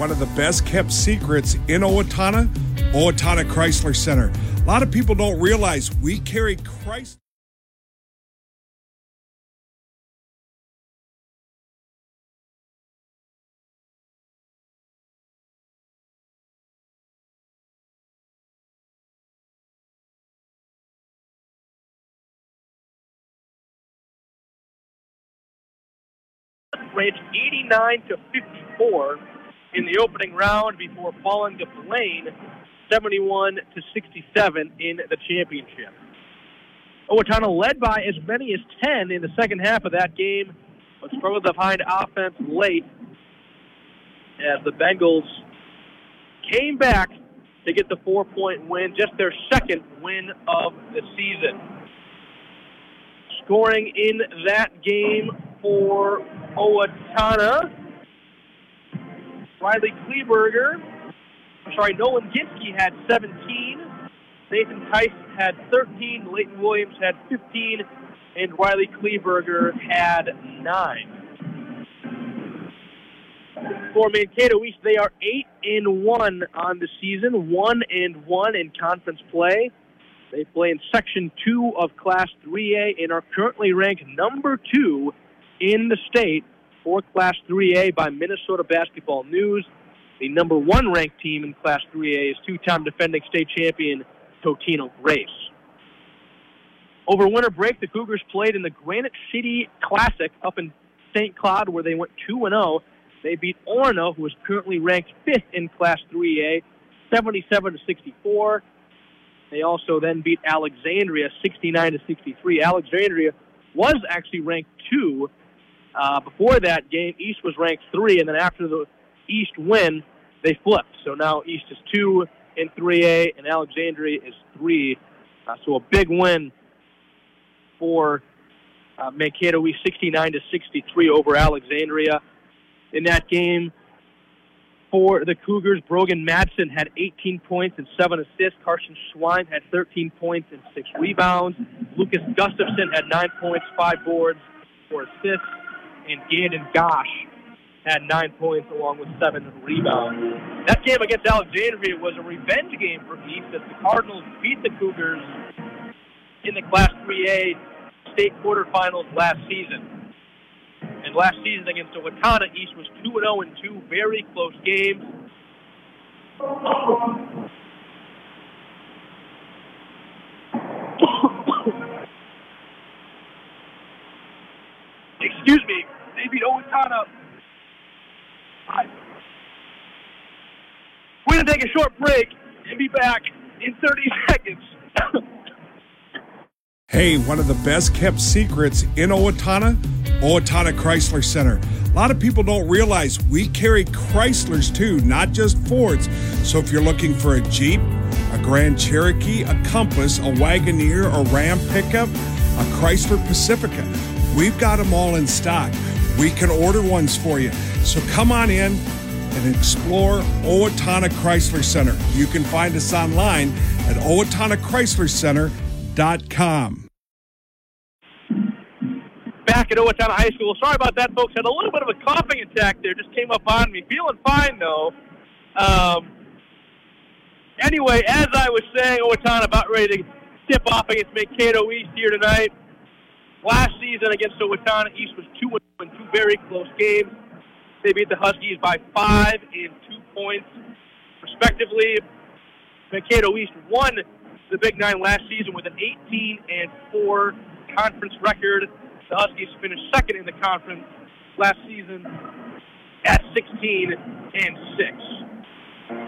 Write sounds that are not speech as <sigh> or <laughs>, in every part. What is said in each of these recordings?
One of the best kept secrets in Owatonna, Owatonna Chrysler Center. A lot of people don't realize we carry Chrysler. ranked 89 to 54 in the opening round before falling to Blaine 71 to 67 in the championship. Owatonna led by as many as 10 in the second half of that game, but struggled to find offense late as the Bengals came back to get the four point win, just their second win of the season. Scoring in that game for Owatonna. Riley Kleberger, I'm sorry, Nolan Ginsky had 17. Nathan Tice had 13. Leighton Williams had 15. And Riley Kleberger had 9. For Mankato East, they are 8 and 1 on the season, 1 and 1 in conference play. They play in Section 2 of Class 3A and are currently ranked number 2 in the state for Class 3A by Minnesota Basketball News. The number one ranked team in Class 3A is two-time defending state champion Totino Grace. Over winter break, the Cougars played in the Granite City Classic up in St. Cloud, where they went 2 0. They beat Orono, who is currently ranked fifth in Class 3A, 77 to 64. They also then beat Alexandria 69 to 63. Alexandria was actually ranked two uh, before that game, East was ranked three, and then after the East win, they flipped. So now East is two in 3A, and Alexandria is three. Uh, so a big win for uh, Mankato East, 69 to 63 over Alexandria. In that game, for the Cougars, Brogan Madsen had 18 points and seven assists. Carson Schweim had 13 points and six rebounds. Lucas Gustafson had nine points, five boards, four assists and Gandon Gosh had nine points along with seven rebounds. That game against Alexandria was a revenge game for East as the Cardinals beat the Cougars in the Class 3A state quarterfinals last season. And last season against Owatonna, East was 2 0 in two very close games. <coughs> Excuse me, Owatonna. We're going to take a short break and be back in 30 seconds. <coughs> hey, one of the best kept secrets in Owatonna, Owatonna Chrysler Center. A lot of people don't realize we carry Chryslers too, not just Fords. So if you're looking for a Jeep, a Grand Cherokee, a Compass, a Wagoneer, a Ram pickup, a Chrysler Pacifica, we've got them all in stock. We can order ones for you. So come on in and explore Owatonna Chrysler Center. You can find us online at owatonnachryslercenter.com. Back at Owatonna High School. Sorry about that, folks. Had a little bit of a coughing attack there. Just came up on me. Feeling fine, though. Um, anyway, as I was saying, Owatonna about ready to tip off against Mankato East here tonight. Last season against Owatonna, East was 2 in two very close games. They beat the Huskies by five and two points, respectively. Mankato East won the Big Nine last season with an 18 and 4 conference record. The Huskies finished second in the conference last season at 16 and 6.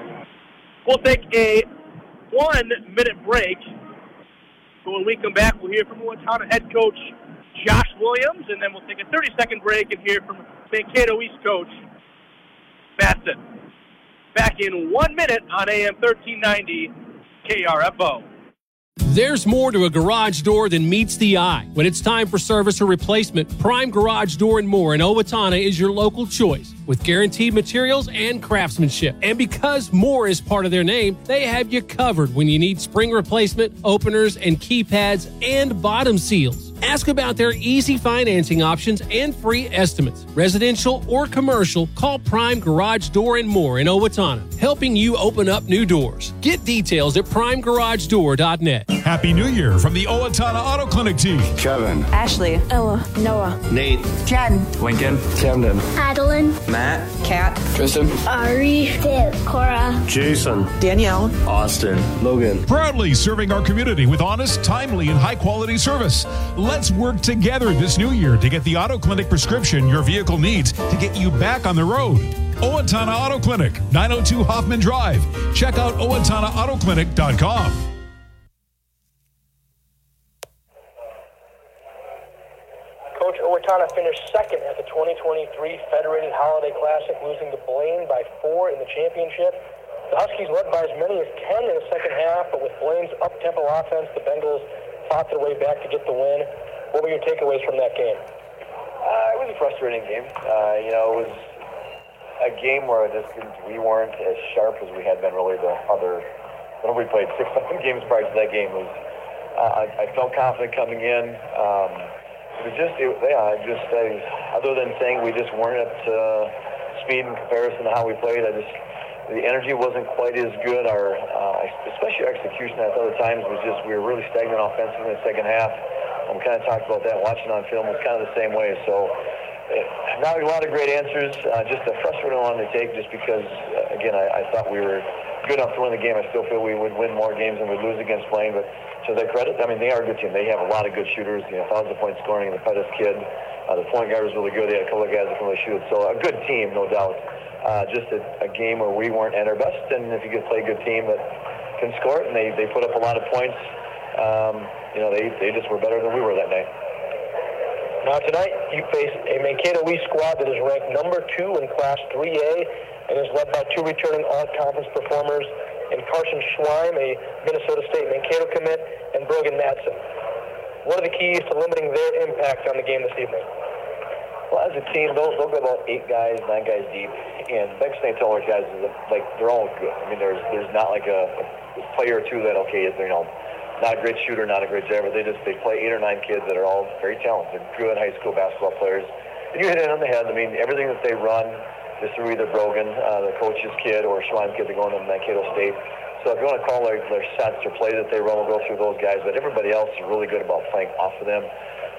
We'll take a one minute break. So when we come back, we'll hear from Owatonna head coach Josh Williams, and then we'll take a 30 second break and hear from Mankato East coach Batson. Back in one minute on AM 1390 KRFO. There's more to a garage door than meets the eye. When it's time for service or replacement, Prime Garage Door and More in Owatonna is your local choice with guaranteed materials and craftsmanship. And because more is part of their name, they have you covered when you need spring replacement, openers, and keypads and bottom seals. Ask about their easy financing options and free estimates. Residential or commercial, call Prime Garage Door and More in Owatonna, helping you open up new doors. Get details at primegaragedoor.net. Happy New Year from the Owatonna Auto Clinic team. Kevin, Ashley, Ella, Noah, Nate, Jen, Lincoln, Camden, Adeline, Matt, Kat, Tristan, Ari, Viv, Cora, Jason, Danielle, Austin, Logan. Proudly serving our community with honest, timely, and high quality service. Let's work together this new year to get the Auto Clinic prescription your vehicle needs to get you back on the road. Owatonna Auto Clinic, 902 Hoffman Drive. Check out OwatonnaAutoClinic.com. Coach Owatonna finished second at the 2023 Federated Holiday Classic, losing to Blaine by four in the championship. The Huskies led by as many as 10 in the second half, but with Blaine's up-tempo offense, the Bengals fought their way back to get the win. What were your takeaways from that game? Uh, it was a frustrating game. Uh, you know, it was a game where just we weren't as sharp as we had been really the other. When we played six, <laughs> seven games prior to that game, was uh, I, I felt confident coming in. Um, it was just, it, yeah, just uh, other than saying we just weren't at uh, speed in comparison to how we played. I just the energy wasn't quite as good. Our uh, especially our execution at other times was just we were really stagnant offensively in the second half. And we kind of talked about that watching on film was kind of the same way. So not a lot of great answers. Uh, just a frustrating one to take, just because uh, again I, I thought we were good enough to win the game. I still feel we would win more games than we'd lose against Blaine, but to their credit, I mean, they are a good team. They have a lot of good shooters, you know, thousand point scoring, and the Pettis kid. Uh, the point guard was really good. They had a couple of guys that can really shoot. So a good team, no doubt. Uh, just a, a game where we weren't at our best, and if you could play a good team that can score it, and they, they put up a lot of points, um, you know, they, they just were better than we were that night. Now tonight, you face a Mankato East squad that is ranked number two in Class 3A and is led by two returning all-conference performers in Carson Schweim, a Minnesota State Mankato commit, and Brogan Madsen. What are the keys to limiting their impact on the game this evening? Well, as a team, they'll, they'll go about eight guys, nine guys deep, and Beck St. Taylor's guys is like they're all good. I mean, there's there's not like a, a player or two that okay, is you know, not a great shooter, not a great jabber. They just they play eight or nine kids that are all very talented, good high school basketball players. And you hit it on the head. I mean, everything that they run is through either Brogan, uh, the coach's kid, or Schweim kid that go into Mankato State. So if you want to call their, their sets or play that they run, will go through those guys. But everybody else is really good about playing off of them.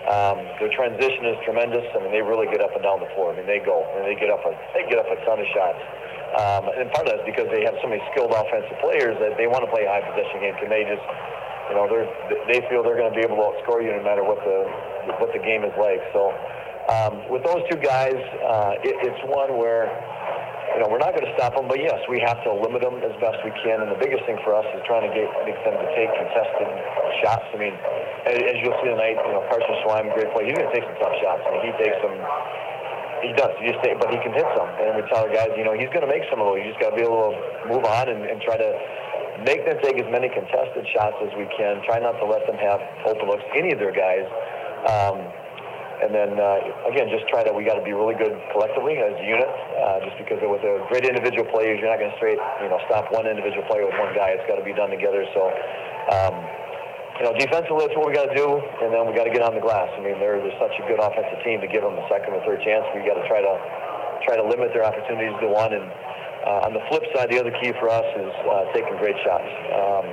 Um, their transition is tremendous. I mean, they really get up and down the floor. I mean, they go and they get up a they get up a ton of shots. Um, and part of that is because they have so many skilled offensive players that they want to play a high possession game. Can they just, you know, they're, they feel they're going to be able to outscore you no matter what the what the game is like. So um, with those two guys, uh, it, it's one where you know, we're not going to stop them, but yes, we have to limit them as best we can. And the biggest thing for us is trying to get, them to take contested shots. I mean, as, as you'll see tonight, you know, Carson Schweim, great play. He's going to take some tough shots. I mean, he takes them. He does. He just take, but he can hit some. And we tell our guys, you know, he's going to make some of those. You just got to be able to move on and, and try to make them take as many contested shots as we can. Try not to let them have open looks. Any of their guys. Um, and then uh, again, just try to we got to be really good collectively as a unit. Uh, just because with the great individual players, you're not going to straight you know stop one individual player with one guy. It's got to be done together. So. Um, you know, defensively, that's what we got to do, and then we got to get on the glass. I mean, they're, they're such a good offensive team to give them a second or third chance. We got to try to try to limit their opportunities to one. And uh, on the flip side, the other key for us is uh, taking great shots. Um,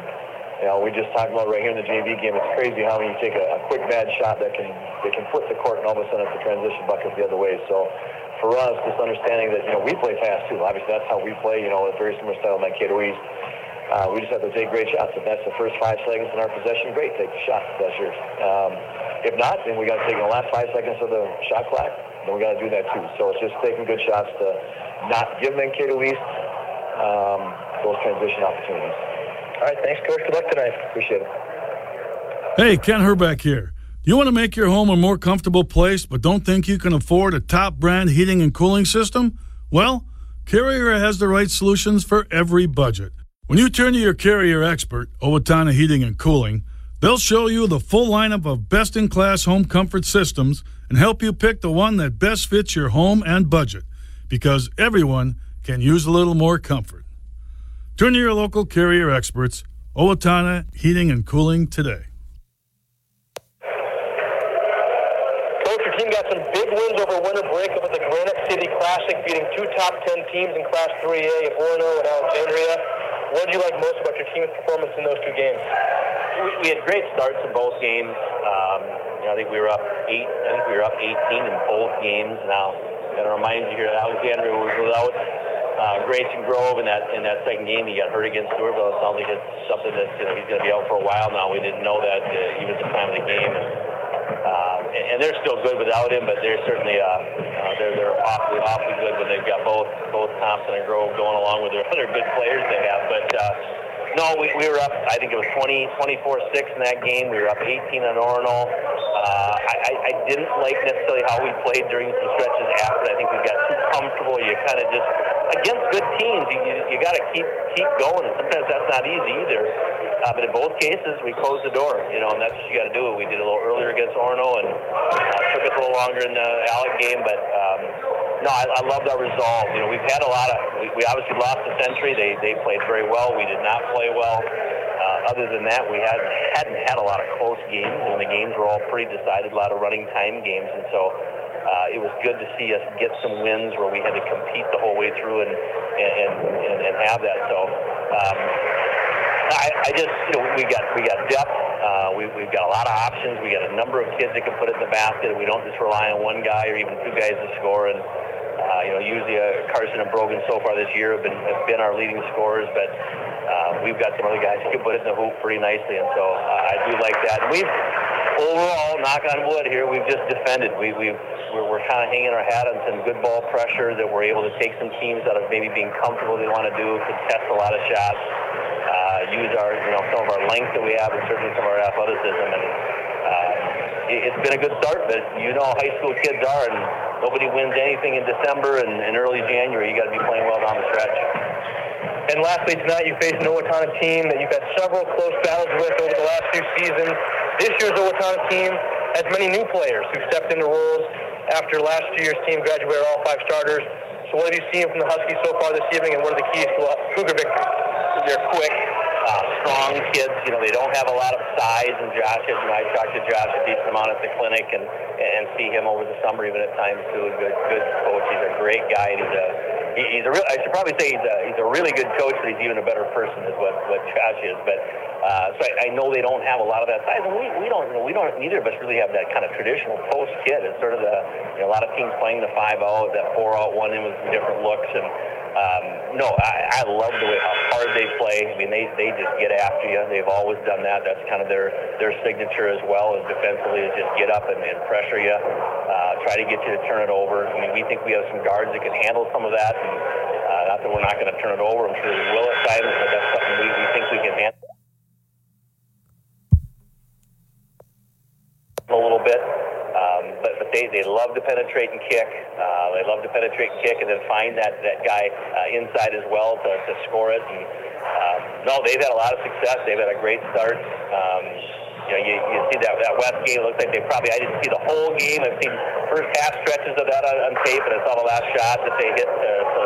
you know, we just talked about right here in the JV game. It's crazy how you take a, a quick bad shot that can that can flip the court and all of a sudden it's a transition bucket the other way. So for us, just understanding that you know we play fast too. Obviously, that's how we play. You know, a very similar style of Mankato East. Uh, we just have to take great shots. If that's the first five seconds in our possession, great, take the shot. That's yours. Um, if not, then we got to take the last five seconds of the shot clock. Then we got to do that too. So it's just taking good shots to not give Mankato East um, those transition opportunities. All right, thanks, Coach. Good luck tonight. Appreciate it. Hey, Ken Herbeck here. Do you want to make your home a more comfortable place but don't think you can afford a top brand heating and cooling system? Well, Carrier has the right solutions for every budget. When you turn to your Carrier expert, Owatonna Heating and Cooling, they'll show you the full lineup of best in class home comfort systems and help you pick the one that best fits your home and budget because everyone can use a little more comfort. Turn to your local Carrier experts, Owatonna Heating and Cooling today. Coach, your team got some big wins over winter break up at the Granite City Classic, beating two top 10 teams in Class 3A, Orono and Alexandria. What did you like most about your team's performance in those two games? We, we had great starts in both games. Um, you know, I think we were up eight. I think we were up 18 in both games. Now, got to remind you here that Alexandria was without uh, Grayson Grove in that in that second game. He got hurt against Stewartville. It sounds like it's something that you know he's going to be out for a while now. We didn't know that uh, even at the time of the game. And, and, and they're still good without him, but they're certainly uh, uh, they're they're awfully awfully good when they've got both both Thompson and Grove going along with their <laughs> other good players they have. But uh, no, we, we were up. I think it was 20, 24 six in that game. We were up 18 on Orono. Uh, I, I, I didn't like necessarily how we played during some stretches after. I think we got too comfortable. You kind of just against good teams, you, you, you got to keep keep going, and sometimes that's not easy either. Uh, but in both cases, we closed the door, you know, and that's what you got to do. We did a little earlier against Orono, and uh, took us a little longer in the Alec game, but. Um, no, I, I loved our resolve. You know, we've had a lot of. We, we obviously lost the Century. They they played very well. We did not play well. Uh, other than that, we hadn't hadn't had a lot of close games, and the games were all pretty decided. A lot of running time games, and so uh, it was good to see us get some wins where we had to compete the whole way through and and and, and have that. So. Um, I, I just, you know, we got we got depth. Uh, we, we've got a lot of options. We got a number of kids that can put it in the basket. We don't just rely on one guy or even two guys to score. And uh, you know, usually uh, Carson and Brogan so far this year have been have been our leading scorers, but uh, we've got some other guys who can put it in the hoop pretty nicely. And so uh, I do like that. And we've overall, knock on wood here, we've just defended. We, we've we're, we're kind of hanging our hat on some good ball pressure that we're able to take some teams out of maybe being comfortable they want to do, contest a lot of shots use our, you know, some of our length that we have and certainly some of our athleticism. And uh, it, it's been a good start, but you know how high school kids are, and nobody wins anything in December and, and early January. You got to be playing well down the stretch. And lastly, tonight you face an Owatonna team that you've had several close battles with over the last few seasons. This year's Owatonna team has many new players who stepped into roles after last year's team graduated all five starters. So what have you seen from the Huskies so far this evening, and what are the keys to a Cougar victory? They're quick, uh, strong kids. You know, they don't have a lot of size. And Josh, you know, I talked to Josh a decent amount at the clinic and and see him over the summer even at times too. A good good coach. He's a great guy. And he's a he, he's a real. I should probably say he's a he's a really good coach, but he's even a better person is what what Josh is. But uh, so I, I know they don't have a lot of that size, and we we don't you know, we don't neither of us really have that kind of traditional post kid. It's sort of the you know, a lot of teams playing the five out, that four out one in with different looks and. Um, no, I, I love the way how hard they play. I mean, they, they just get after you. They've always done that. That's kind of their their signature as well as defensively is just get up and, and pressure you, uh, try to get you to turn it over. I mean, we think we have some guards that can handle some of that. And, uh, not that we're not going to turn it over. I'm sure we will at times, but that's something we, we think we can handle a little bit. Um, but but they, they love to penetrate and kick. Uh, they love to penetrate and kick, and then find that that guy uh, inside as well to, to score it. And um, no, they've had a lot of success. They've had a great start. Um, you know, you, you see that that West game. It looks like they probably. I didn't see the whole game. I've seen first half stretches of that on, on tape, and I saw the last shot that they hit. To, to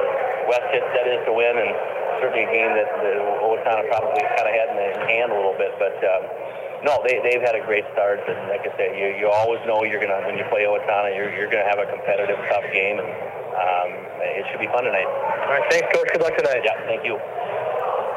West hit that is to win, and certainly a game that the Owatonna probably kind of had in, in hand a little bit, but. Um, no, they, they've had a great start, and like I said, you, you always know you're gonna when you play Owatonna, you're, you're gonna have a competitive, tough game, and um, it should be fun tonight. All right, thanks, Coach. Good luck tonight. Yeah, thank you.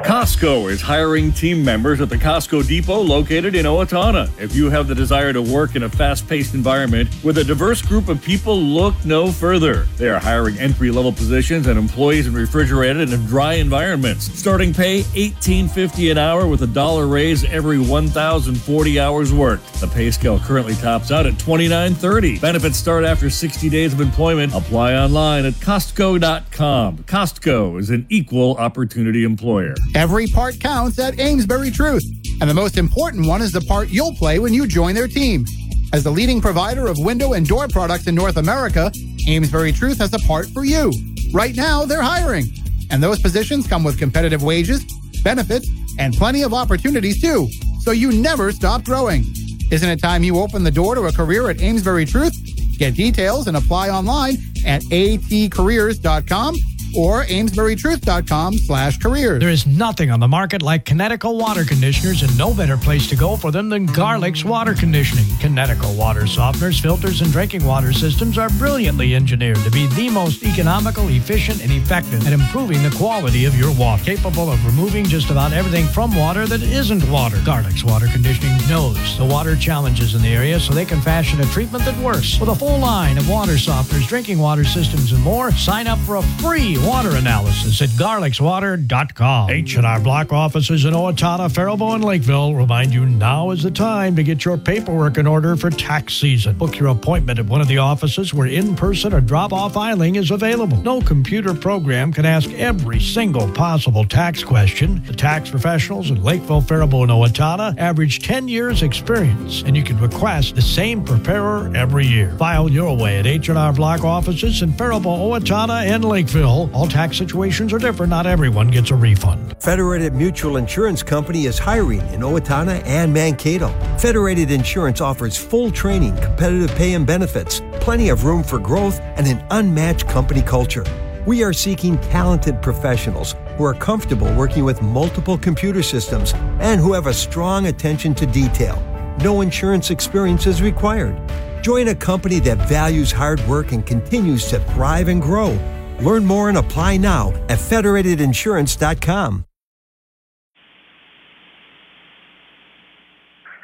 Costco is hiring team members at the Costco Depot located in Owatonna. If you have the desire to work in a fast paced environment with a diverse group of people, look no further. They are hiring entry level positions and employees in refrigerated and dry environments. Starting pay $18.50 an hour with a dollar raise every 1,040 hours worked. The pay scale currently tops out at $29.30. Benefits start after 60 days of employment. Apply online at Costco.com. Costco is an equal opportunity employer. Every part counts at Amesbury Truth, and the most important one is the part you'll play when you join their team. As the leading provider of window and door products in North America, Amesbury Truth has a part for you. Right now, they're hiring, and those positions come with competitive wages, benefits, and plenty of opportunities too, so you never stop growing. Isn't it time you open the door to a career at Amesbury Truth? Get details and apply online at atcareers.com or amesburytruth.com slash careers. There is nothing on the market like Kinetico water conditioners and no better place to go for them than Garlic's Water Conditioning. Kinetico water softeners, filters, and drinking water systems are brilliantly engineered to be the most economical, efficient, and effective at improving the quality of your water. Capable of removing just about everything from water that isn't water. Garlic's Water Conditioning knows the water challenges in the area so they can fashion a treatment that works. With a full line of water softeners, drinking water systems, and more, sign up for a free water analysis at garlicswater.com. H&R Block offices in Owatonna, Faribault, and Lakeville remind you now is the time to get your paperwork in order for tax season. Book your appointment at one of the offices where in-person or drop-off filing is available. No computer program can ask every single possible tax question. The tax professionals in Lakeville, Faribault, and Owatonna average 10 years experience, and you can request the same preparer every year. File your way at H&R Block offices in Faribault, Owatonna, and Lakeville. All tax situations are different. Not everyone gets a refund. Federated Mutual Insurance Company is hiring in Owatonna and Mankato. Federated Insurance offers full training, competitive pay and benefits, plenty of room for growth, and an unmatched company culture. We are seeking talented professionals who are comfortable working with multiple computer systems and who have a strong attention to detail. No insurance experience is required. Join a company that values hard work and continues to thrive and grow. Learn more and apply now at federatedinsurance.com.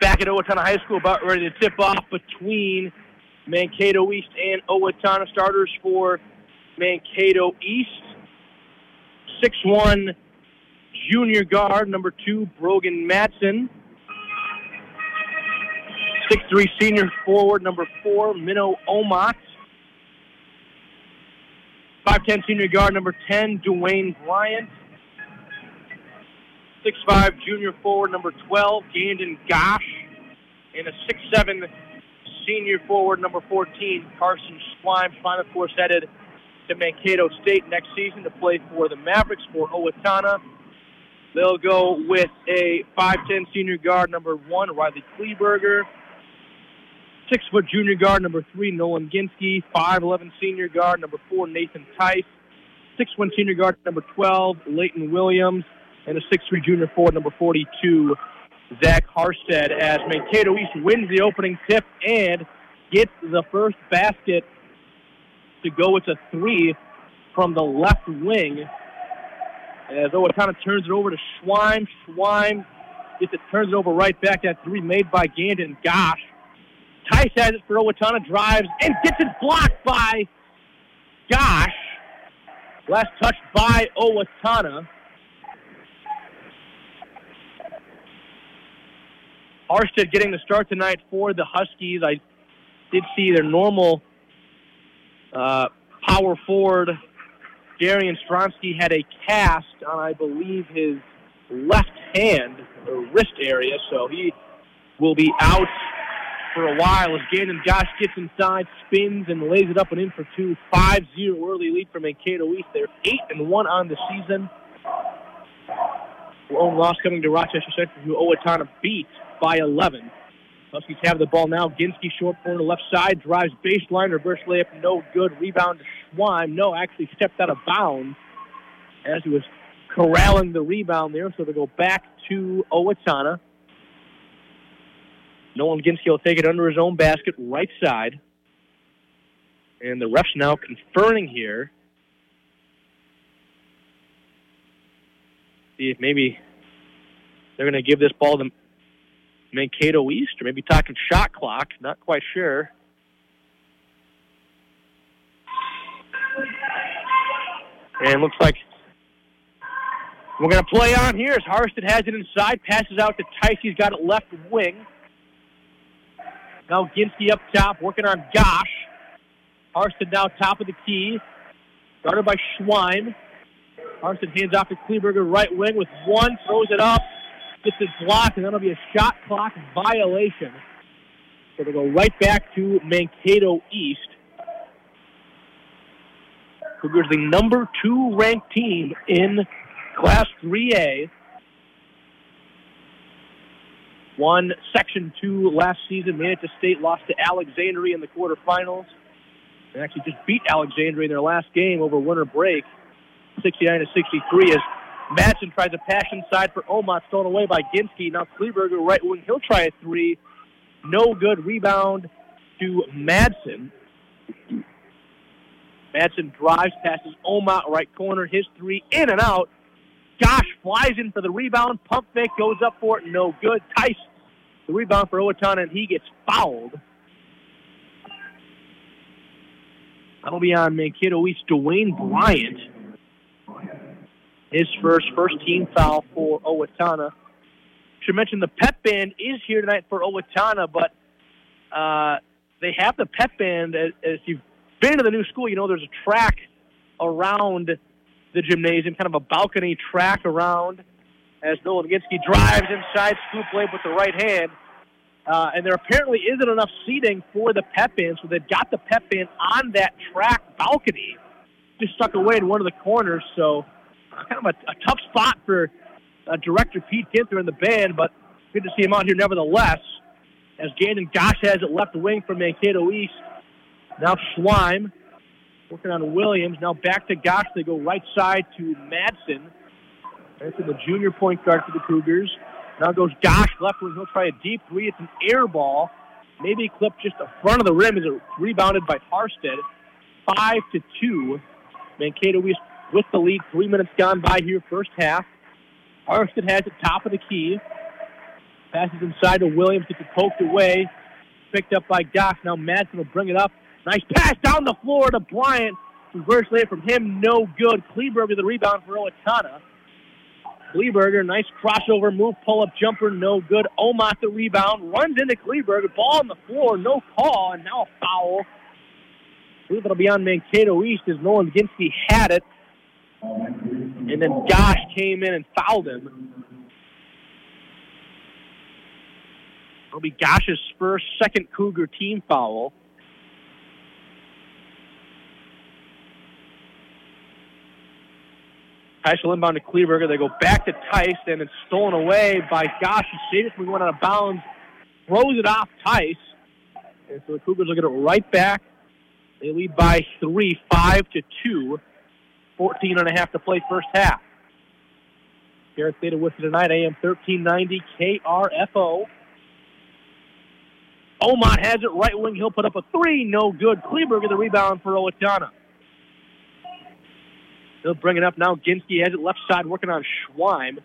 Back at Owatonna High School, about ready to tip off between Mankato East and Owatonna starters for Mankato East. 6 1 junior guard, number two, Brogan Madsen. 6'3 senior forward, number four, Minnow Omot. 5'10 senior guard, number 10, Dwayne Bryant. 6'5 junior forward, number 12, Gandon Gosh. And a 6'7 senior forward, number 14, Carson. Schweim, of course, headed to Mankato State next season to play for the Mavericks for Owatonna. They'll go with a 5'10 senior guard, number one, Riley Kleberger. Six foot junior guard, number three, Nolan Ginsky. 5'11 senior guard, number four, Nathan Tice. Six one senior guard, number 12, Leighton Williams. And a six three junior forward, number 42, Zach Harstead, as Mankato East wins the opening tip and gets the first basket to go with a three from the left wing. As Owatonna turns it over to Schweim. Schweim gets it, turns it over right back. That three made by Gandon. Gosh. Tice has it for Owatonna, drives and gets it blocked by Gosh. Last touch by Owatonna. Harstead getting the start tonight for the Huskies. I did see their normal uh, power forward, Darian Stronsky, had a cast on, I believe, his left hand or wrist area, so he will be out for a while as Gandon Gosh gets inside, spins, and lays it up and in for two. 5-0 early lead for Mankato East. They're 8 and one on the season. Lone loss coming to Rochester Century, who Owatonna beat by 11. Huskies have the ball now. Ginsky short corner left side, drives baseline, reverse layup, no good. Rebound to Schweim. No, actually stepped out of bounds as he was corralling the rebound there. So they go back to Owatonna. Nolan Ginsky will take it under his own basket, right side. And the refs now conferring here. See if maybe they're going to give this ball to Mankato East, or maybe talking shot clock. Not quite sure. And looks like we're going to play on here as Harstead has it inside, passes out to Tice. He's got it left wing. Now Ginsky up top, working on Gosh. Harstead now top of the key, guarded by Schweim. Harstead hands off to Kleberger, right wing with one, throws it up, gets it blocked, and that'll be a shot clock violation. So they go right back to Mankato East. Cougars the number two ranked team in Class 3A. Won Section 2 last season. Made it to state, lost to Alexandria in the quarterfinals. They actually just beat Alexandria in their last game over winter break. 69 to 63 as Madsen tries a pass inside for Omot, stolen away by Ginsky. Now Kleberger, right wing, he'll try a three. No good. Rebound to Madsen. Madsen drives, passes Omot, right corner. His three in and out. Gosh flies in for the rebound. Pump fake goes up for it. No good. Tice, the rebound for Owatonna, and he gets fouled. That'll be on Mankato East Dwayne Bryant. His first first team foul for Owatonna. Should mention the pep band is here tonight for Owatonna, but uh, they have the pep band. As, as you've been to the new school, you know there's a track around the gymnasium, kind of a balcony track around. As Nolan Ginsky drives inside, scoop layup with the right hand. Uh, and there apparently isn't enough seating for the pep band, so they've got the pep band on that track balcony, just stuck away in one of the corners. So, kind of a, a tough spot for uh, director Pete Ginther and the band, but good to see him out here nevertheless. As Gandon Gosh has it left wing from Mankato East. Now Schweim working on Williams. Now back to Gosh. They go right side to Madsen. That's the junior point guard for the Cougars. Now goes Gosh left wing. He'll try a deep three. It's an air ball. Maybe clipped just the front of the rim it rebounded by Harstead. Five to two. Mankato East with the lead. Three minutes gone by here, first half. Harstead has it top of the key. Passes inside to Williams. Gets it poked away. Picked up by Gosh. Now Madsen will bring it up. Nice pass down the floor to Bryant. Reverse layup from him, no good. Kleberger the rebound for Owatonna. Kleberger, nice crossover move, pull up jumper, no good. Omot the rebound, runs into Kleberger, ball on the floor, no call, and now a foul. I believe it'll be on Mankato East as Nolan Ginsky had it. And then Gosh came in and fouled him. It'll be Gosh's first second Cougar team foul. Tice will inbound to Kleberger. They go back to Tice, and it's stolen away by Gosh. We went out of bounds, throws it off Tice. And so the Cougars will get it right back. They lead by three, five to two. 14 and a half to play first half. Garrett Theta with you tonight, AM 1390 KRFO. Omot has it right wing. He'll put up a three. No good. Kleberger the rebound for Owatonna. They'll bring it up now. Ginsky has it left side working on Schweim.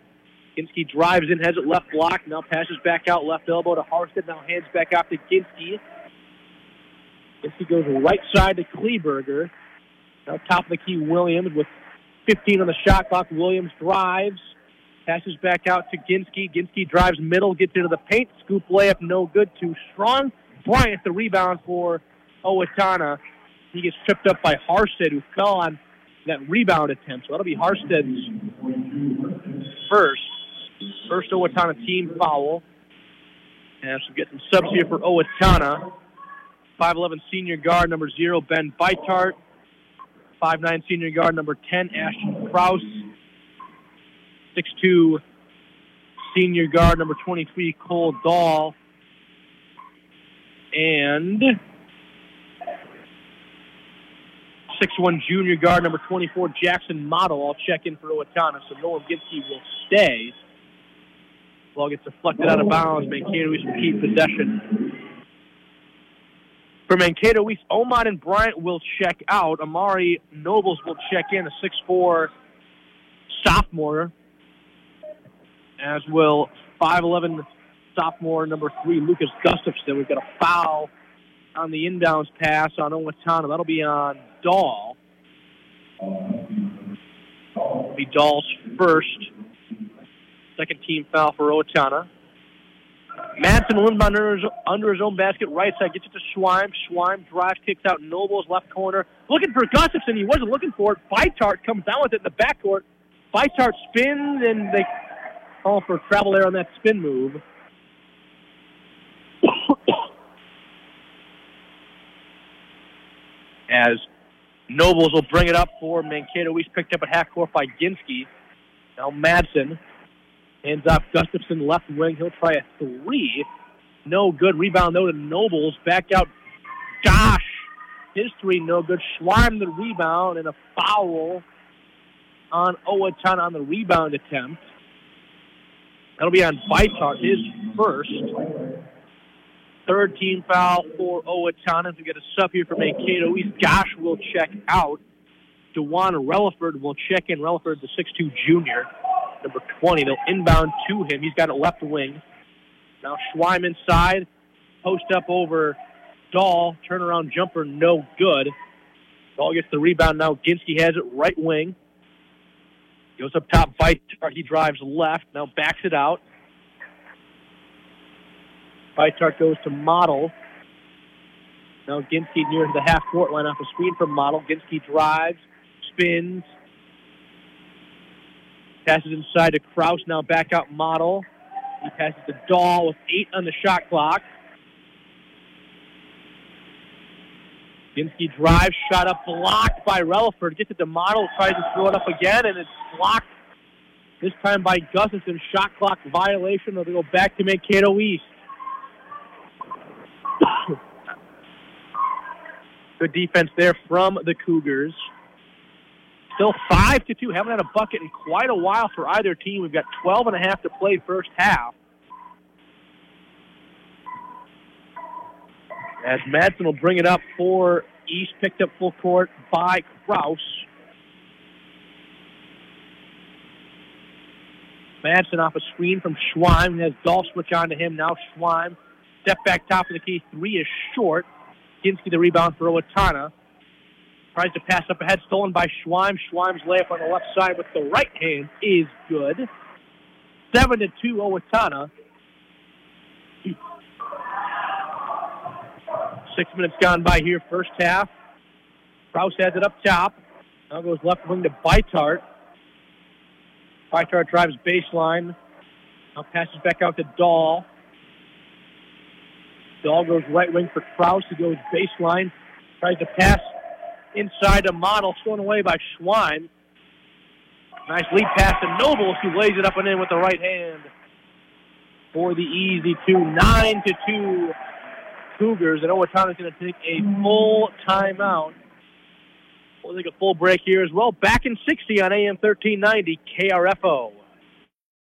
Ginsky drives in, has it left block. Now passes back out left elbow to Harstead. Now hands back out to Ginsky. Ginsky goes right side to Kleberger. Now top of the key, Williams with 15 on the shot clock. Williams drives, passes back out to Ginsky. Ginsky drives middle, gets into the paint. Scoop layup, no good. Too strong. Bryant the rebound for Owatonna. He gets tripped up by Harstead, who fell on that rebound attempt. So that'll be Harstead's first. First Owatonna team foul. And so get some subs here for Owatonna. 5'11 senior guard number zero, Ben Beitart. 5'9 senior guard number 10, Ashton Kraus. 6'2 senior guard number 23, Cole Dahl. And 6'1 junior guard number 24, Jackson Model. I'll check in for Owatonna, so Noah Ginsky will stay. Ball gets deflected out of bounds. Mankato East will keep possession. For Mankato East, Omot and Bryant will check out. Amari Nobles will check in, a 6'4 sophomore, as will 5'11 sophomore number three, Lucas Gustafson. We've got a foul on the inbounds pass on Owatonna. That'll be on Dahl. It'll be Dahl's first. Second team foul for Owatonna. Madsen Lindbaum under his, under his own basket, right side, gets it to Schweim. Schweim drives, kicks out Noble's left corner. Looking for Gustafson. He wasn't looking for it. Beitart comes down with it in the backcourt. Beitart spins, and they call for travel there on that spin move. As Nobles will bring it up for Mankato East, picked up at half court by Ginsky. Now Madsen Hands off Gustafson, left wing. He'll try a three. No good. Rebound, though, to Nobles. Back out. Gosh. His three, no good. Schweim the rebound and a foul on Owatonna on the rebound attempt. That'll be on Bytart, his first. Third team foul for Owatonna. We get a sub here for Mankato East. Gosh will check out. Dewan Relaford will check in. Relaford, the 6'2 junior, number 20. They'll inbound to him. He's got a left wing. Now Schweim inside. Post up over Dahl. Turnaround jumper, no good. Dahl gets the rebound now. Ginsky has it right wing. Goes up top, fight. He drives left. Now backs it out. Bytart goes to Model. Now Ginsky near the half court line off a screen from Model. Ginsky drives, spins, passes inside to Kraus. Now back out Model. He passes to Dahl with eight on the shot clock. Ginsky drives, shot up, blocked by Relaford. Gets it to Model, tries to throw it up again, and it's blocked this time by Gustafson. Shot clock violation. They'll go back to Mankato East. <coughs> Good defense there from the Cougars. Still five to two. Haven't had a bucket in quite a while for either team. We've got 12 and a half to play first half. As Madsen will bring it up for East, picked up full court by Kraus. Madsen off a screen from Schweim. Has Dahl switch on to him. Now Schweim. Step back top of the key. Three is short. Ginsky the rebound for Owatonna. Tries to pass up ahead. Stolen by Schweim. Schweim's layup on the left side with the right hand is good. 7 to 2 Owatonna. Six minutes gone by here, first half. Kraus has it up top. Now goes left wing to Bytart. Bytart drives baseline. Now passes back out to Dahl. Dahl goes right wing for Kraus. He goes baseline. Tries to pass inside to Model. Thrown away by Schweim. Nice lead pass to Nobles, who lays it up and in with the right hand for the easy two. Nine to two Cougars. And Owatonna is going to take a full timeout. We'll take a full break here as well. Back in 60 on AM 1390 KRFO.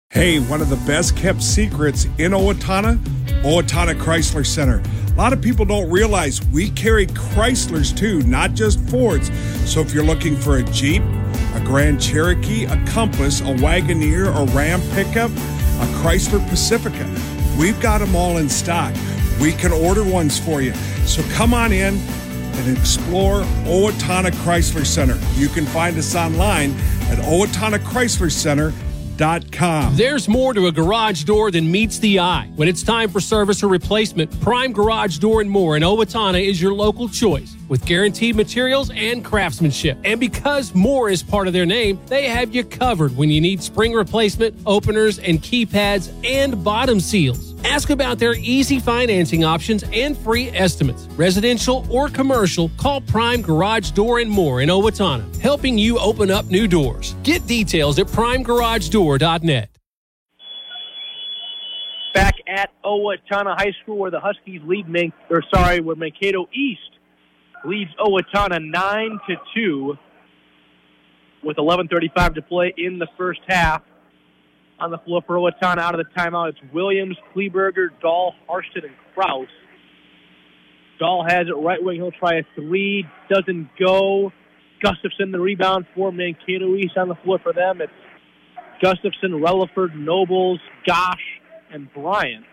Hey, one of the best kept secrets in Owatonna, Owatonna Chrysler Center. A lot of people don't realize we carry Chryslers too, not just Fords. So if you're looking for a Jeep, a Grand Cherokee, a Compass, a Wagoneer, a Ram pickup, a Chrysler Pacifica, we've got them all in stock. We can order ones for you. So come on in and explore Owatonna Chrysler Center. You can find us online at There's more to a garage door than meets the eye. When it's time for service or replacement, Prime Garage Door and More in Owatonna is your local choice with guaranteed materials and craftsmanship. And because more is part of their name, they have you covered when you need spring replacement, openers, and keypads and bottom seals. Ask about their easy financing options and free estimates. Residential or commercial, call Prime Garage Door and More in Owatonna, helping you open up new doors. Get details at primegaragedoor.net. Back at Owatonna High School where the Huskies lead, or sorry, where Mankato East leads Owatonna 9 to 2 with 11.35 to play in the first half on the floor for Owatonna out of the timeout. It's Williams, Kleberger, Dahl, Harstead, and Kraus. Dahl has it right wing. He'll try a three. Doesn't go. Gustafson, the rebound for Mankato East on the floor for them. It's Gustafson, Relaford, Nobles, Gosh, and Bryant.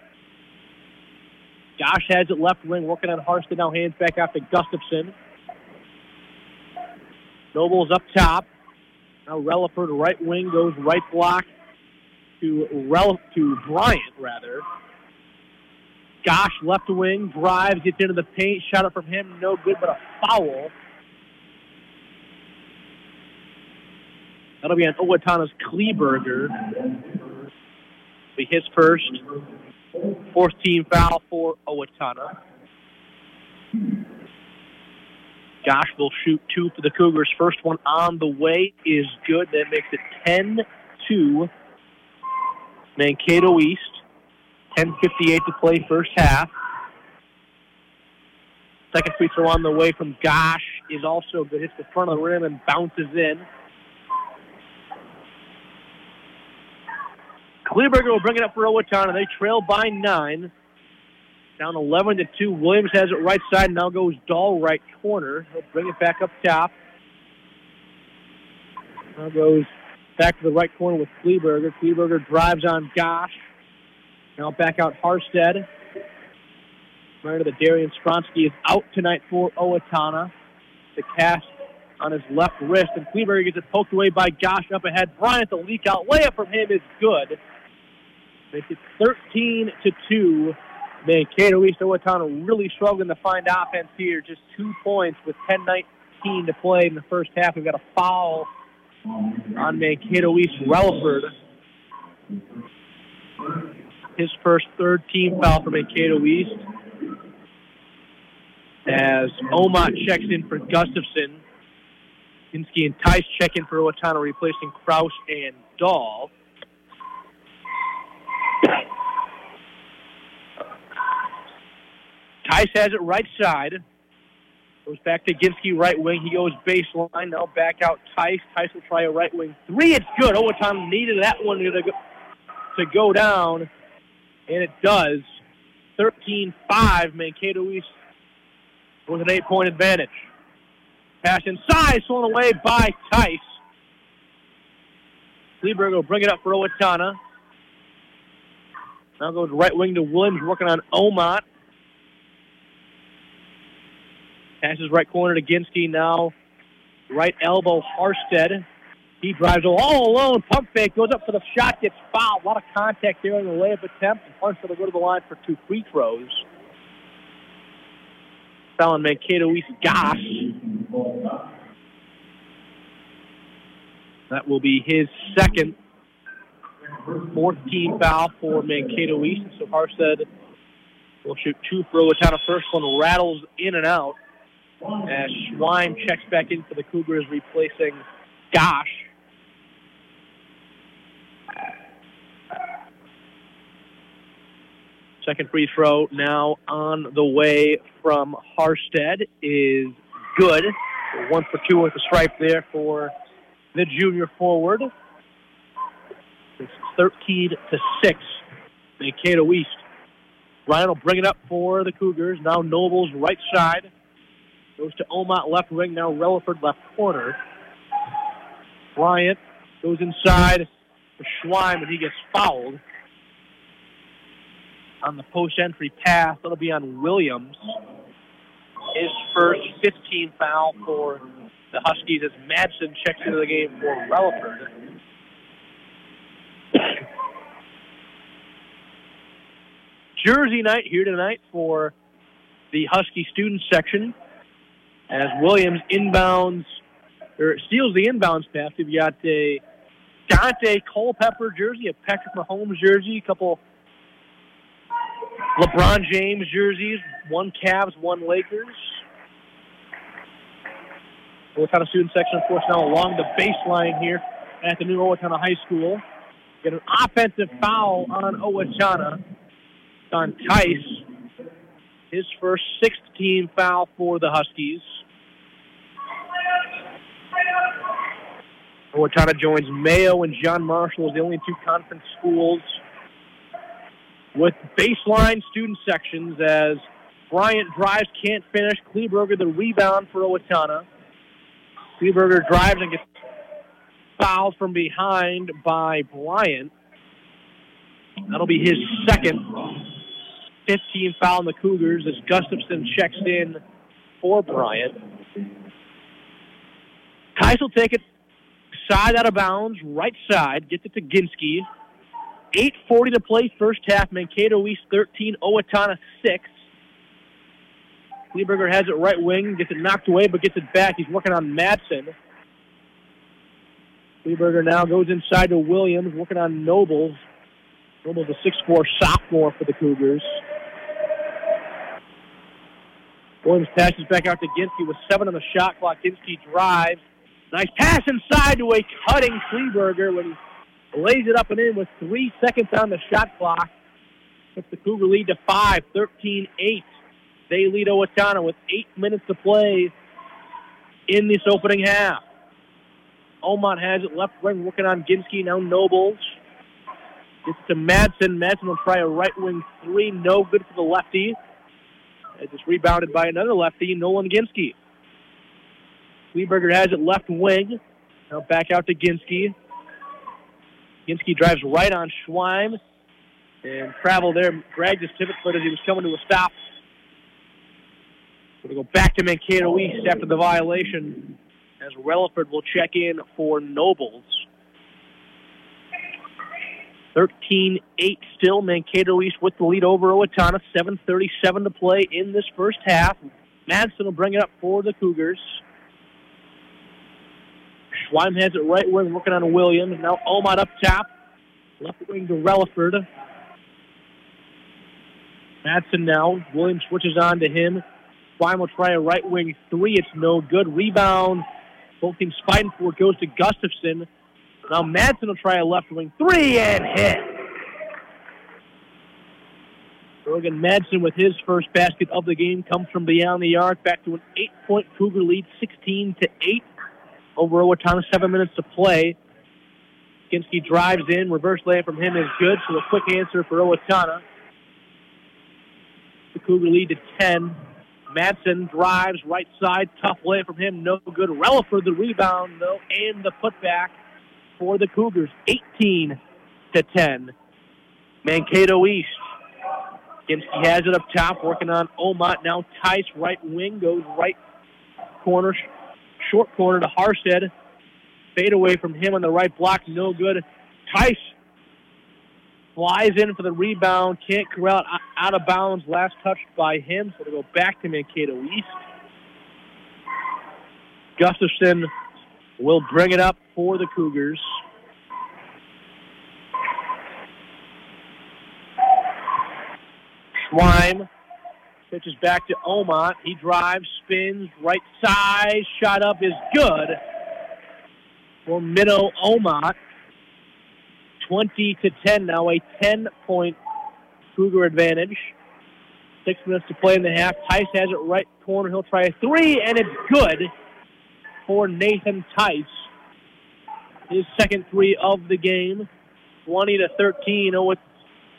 Gosh has it left wing, working on Harstead. Now hands back out to Gustafson. Nobles up top. Now Relaford, right wing, goes right block to Rel- to Bryant rather. Gosh, left wing, drives, gets into the paint, shot up from him, no good, but a foul. That'll be on Owatonna's Kleberger. Be his first. Fourth team foul for Owatonna. Gosh will shoot two for the Cougars. First one on the way is good. That makes it 10 2 Mankato East. 10.58 to play first half. Second free throw on the way from Gosh is also good. Hits the front of the rim and bounces in. Kleberger will bring it up for Owatonna. They trail by nine. Down 11 to 2. Williams has it right side. Now goes Dahl right corner. He'll bring it back up top. Now goes back to the right corner with Kleberger. Kleberger drives on Gosh. Now back out Harstead. Reminder that Darian Stronsky is out tonight for Owatonna. The cast on his left wrist, and Kleberger gets it poked away by Gosh up ahead. Bryant, the leak out layup from him is good. Makes it 13 to 2. Mankato East Owatonna really struggling to find offense here. Just two points with 10 19 to play in the first half. We've got a foul on Mankato East Relaford. His first third team foul for Mankato East. As Omot checks in for Gustafson. Ginsky and Tice check in for Owatonna, replacing Kraus and Dahl. Tice has it right side. Goes back to Ginsky, right wing. He goes baseline. Now back out Tice. Tice will try a right wing three. It's good. Overtime needed that one to go, to go down, and it does. 13 5, Mankato East with an eight point advantage. Pass inside, thrown away by Tice. Kleberger will bring it up for Owatonna. Now goes right wing to Williams, working on Omot. Passes right corner to Ginsky now. Right elbow, Harstead. He drives all alone. Pump fake goes up for the shot, gets fouled. A lot of contact there in the layup attempt. And Harstead will go to the line for two free throws. Fouling Mankato East Goss. That will be his second, fourth team foul for Mankato East. So Harstead will shoot two for Owatonna. First one rattles in and out as Schweim checks back in for the Cougars, replacing Gosh. Second free throw now on the way from Harstead is good. One for two with the stripe there for the junior forward. It's 13 to 6. Mankato East. Ryan will bring it up for the Cougars. Now Nobles right side. Goes to Omot left wing. Now Relaford left corner. Bryant goes inside for Schweim, and he gets fouled on the post entry pass. That'll be on Williams. His first 15 foul for the Huskies as Madsen checks into the game for Relaford. Jersey night here tonight for the Husky student section as Williams inbounds or steals the inbounds pass. We've got a Dante Culpepper jersey, a Patrick Mahomes jersey, a couple LeBron James jerseys, one Cavs, one Lakers. Owatonna student section, of course, now along the baseline here at the new Owatonna High School. Get an offensive foul on Owatonna. On Tice. His first sixth team foul for the Huskies. Owatonna joins Mayo and John Marshall as the only two conference schools with baseline student sections as Bryant drives, can't finish. Kleberger the rebound for Owatonna. Kleberger drives and gets fouled from behind by Bryant. That'll be his second 15 foul in the Cougars as Gustafson checks in for Bryant. Tice will take it side out of bounds, right side, gets it to Ginsky. 8.40 to play, first half. Mankato East 13, Owatonna 6. Kleberger has it right wing, gets it knocked away, but gets it back. He's working on Madsen. Kleberger now goes inside to Williams, working on Nobles. Nobles a 6'4 sophomore for the Cougars. Williams passes back out to Ginsky with seven on the shot clock. Ginsky drives. Nice pass inside to a cutting Kleberger when he lays it up and in with three seconds on the shot clock. Puts the Cougar lead to five, 13-8. They lead Owatonna with eight minutes to play in this opening half. Omot has it left wing, working on Ginsky, now Nobles. Gets to Madsen. Madsen will try a right wing three. No good for the lefty. It's just rebounded by another lefty, Nolan Ginsky. Kleberger has it left wing. Now back out to Ginsky. Ginsky drives right on Schweim and travel there. Grabbed his pivot foot as he was coming to a stop. Going to go back to Mankato East after the violation as Relaford will check in for Nobles. 13-8 still. Mankato East with the lead over Owatonna. 7.37 to play in this first half. Madsen will bring it up for the Cougars. Schweim has it right wing, working on Williams. Now Omot up top. Left wing to Relaford. Madsen now. Williams switches on to him. Schweim will try a right wing three. It's no good. Rebound. Both teams fighting for it. Goes to Gustafson. Now Madsen will try a left wing three and hit. Logan Madsen with his first basket of the game comes from beyond the arc. Back to an eight-point Cougar lead, 16 to over Owatonna. Seven minutes to play. Ginsky drives in. Reverse layup from him is good. So a quick answer for Owatonna. The Cougar lead to 10. Madsen drives right side. Tough layup from him. No good. Relaford the rebound, though, and the putback for the Cougars. 18 to 10. Mankato East. Ginsky has it up top, working on Omot. Now Tice, right wing, goes right corner, short corner to Harstead. Fade away from him on the right block, no good. Tice flies in for the rebound, can't corral out of bounds. Last touched by him, so to go back to Mankato East. Gustafson will bring it up for the Cougars. Schweim pitches back to Omot. He drives, spins, right side, shot up is good for Minnow Omot. 20 to 10 now, a 10 point Cougar advantage. Six minutes to play in the half. Tice has it right corner. He'll try a three, and it's good for Nathan Tice. His second three of the game. 20 to 13. Oh,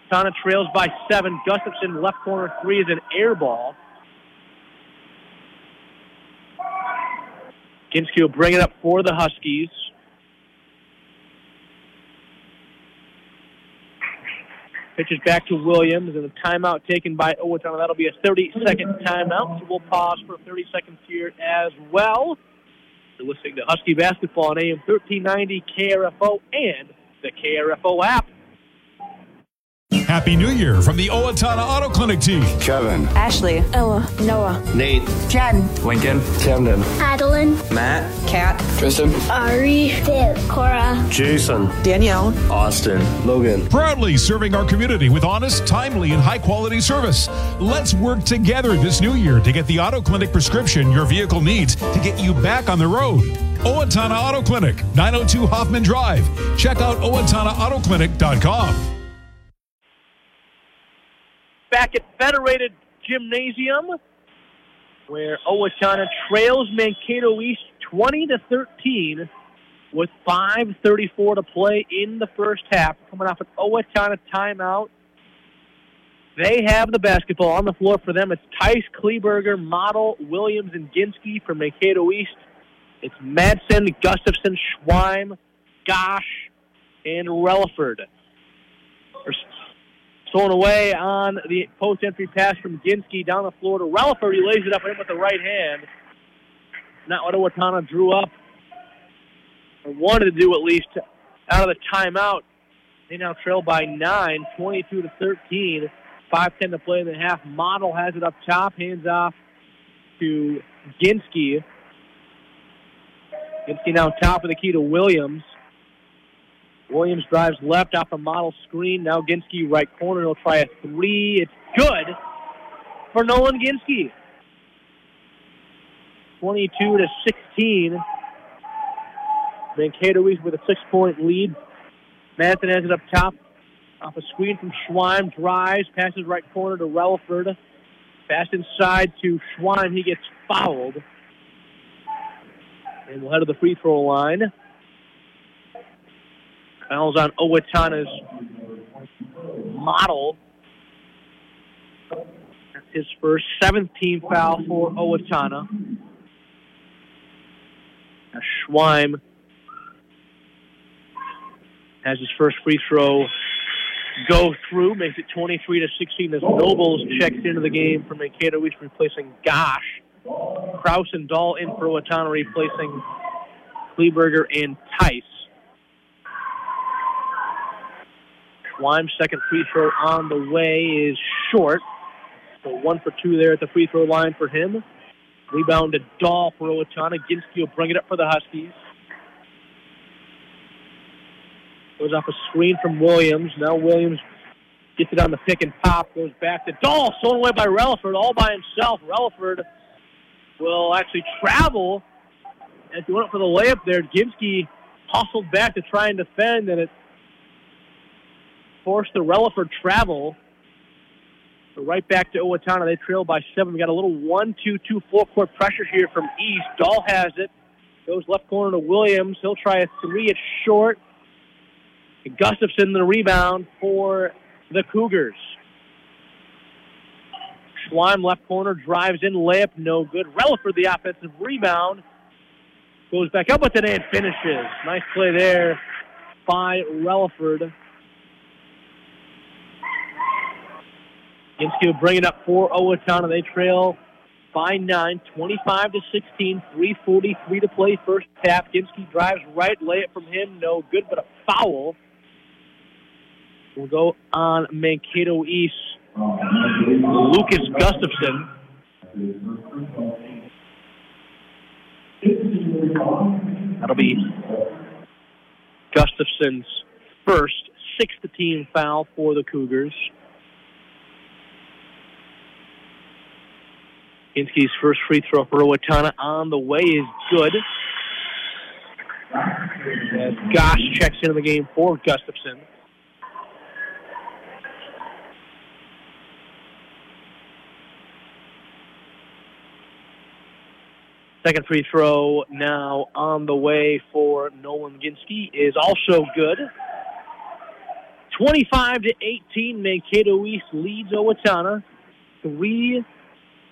Tana trails by seven. Gustafson left corner three is an air ball. Ginsky will bring it up for the Huskies. Pitches back to Williams, and a timeout taken by Owatonna. That'll be a 30-second timeout, so we'll pause for 30 seconds here as well. You're listening to Husky Basketball on AM 1390 KRFO and the KRFO app. Happy New Year from the Owatonna Auto Clinic team. Kevin. Ashley. Ella. Noah. Nate. Jen. Lincoln. Camden. Adeline. Matt. Kat. Tristan. Ari. Viv. Cora. Jason. Danielle. Austin. Logan. Proudly serving our community with honest, timely, and high quality service. Let's work together this new year to get the Auto Clinic prescription your vehicle needs to get you back on the road. Owatonna Auto Clinic, 902 Hoffman Drive. Check out OwatonnaAutoClinic.com. Back at Federated Gymnasium, where Owatonna trails Mankato East 20 to 13 with 5:34 to play in the first half. Coming off an Owatonna timeout, they have the basketball on the floor for them. It's Tice, Kleberger, Model, Williams, and Ginsky from Mankato East. It's Madsen, Gustafson, Schweim, Gosh, and Relaford. Stolen away on the post entry pass from Ginsky down the floor to Relaford. He lays it up in with the right hand. Not what Owatonna drew up or wanted to do at least out of the timeout. They now trail by nine, 22 to 13. 5-10 to play in the half. Model has it up top, hands off to Ginsky. Ginsky now top of the key to Williams. Williams drives left off a model screen. Now Ginsky right corner. He'll try a three. It's good for Nolan Ginsky. 22 to 16. Mankato East with a six-point lead. Madsen has it up top off a screen from Schweim. Drives, passes right corner to Relaford. Fast inside to Schweim. He gets fouled. And we'll head to the free throw line. Fouls on Owatonna's Model. That's his first seventh team foul for Owatonna. Now Schweim has his first free throw go through, makes it 23 to 16 as Nobles checks into the game for Mankato East, replacing Gosh. Kraus and Dahl in for Owatonna, replacing Kleberger and Tice. Schweim's second free throw on the way is short. So one for two there at the free throw line for him. Rebound to Dahl for Owatonna. Ginsky will bring it up for the Huskies. Goes off a screen from Williams. Now Williams gets it on the pick and pop. Goes back to Dahl. Thrown away by Relaford all by himself. Relaford will actually travel. As he went up for the layup there, Ginsky hustled back to try and defend, and it forced the Relaford travel. So right back to Owatonna. They trail by seven. We got a little one, two, two, four court pressure here from East. Dahl has it. Goes left corner to Williams. He'll try a three. It's short. Gustafson the rebound for the Cougars. Schweim left corner drives in layup, no good. Relaford the offensive rebound goes back up with it and finishes. Nice play there by Relaford. Ginsky will bring it up for Owatonna. Oh they trail by nine, 25 to 16, 343 to play first half. Ginsky drives right, lay it from him, no good, but a foul. We'll go on Mankato East. Lucas Gustafson. That'll be Gustafson's first sixth team foul for the Cougars. Ginsky's first free throw for Owatonna on the way is good. As Gosh checks into the game for Gustafson. Second free throw now on the way for Nolan Ginsky is also good. 25 to 18, Mankato East leads Owatonna.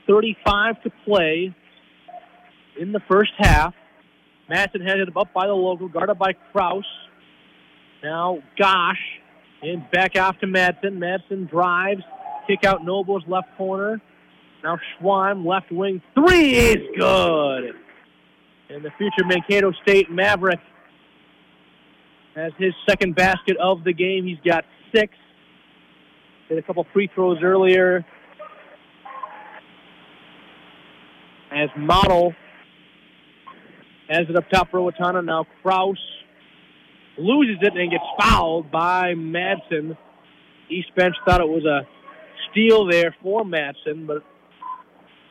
3.35 to play in the first half. Madsen headed up by the logo, guarded by Kraus. Now Gosh, and back off to Madsen. Madsen drives, kick out Noble's left corner. Now Schweim, left wing, three is good. And the future Mankato State Maverick has his second basket of the game. He's got six. Did a couple free throws earlier. As Model has it up top for Owatonna. Now Kraus loses it and gets fouled by Madsen. East bench thought it was a steal there for Madsen, but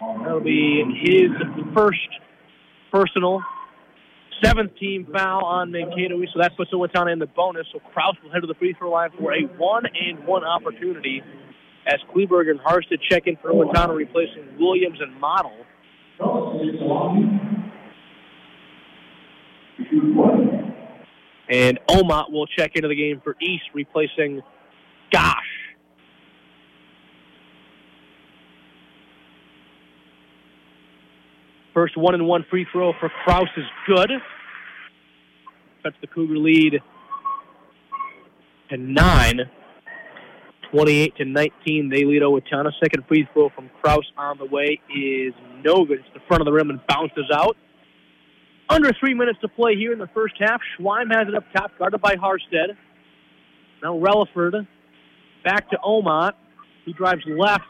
That'll be his first personal. Seventh team foul on Mankato so that puts Owatonna in the bonus. So Kraus will head to the free throw line for a one and one opportunity as Kleberg and Harstead check in for Owatonna, replacing Williams and Model. And Omot will check into the game for East, replacing Gosh. First one and one free throw for Kraus is good. Cuts the Cougar lead to nine. 28 to 19, they lead Owatonna. Second free throw from Kraus on the way is no good. It's the front of the rim and bounces out. Under three minutes to play here in the first half. Schweim has it up top, guarded by Harstead. Now Relaford back to Omot. He drives left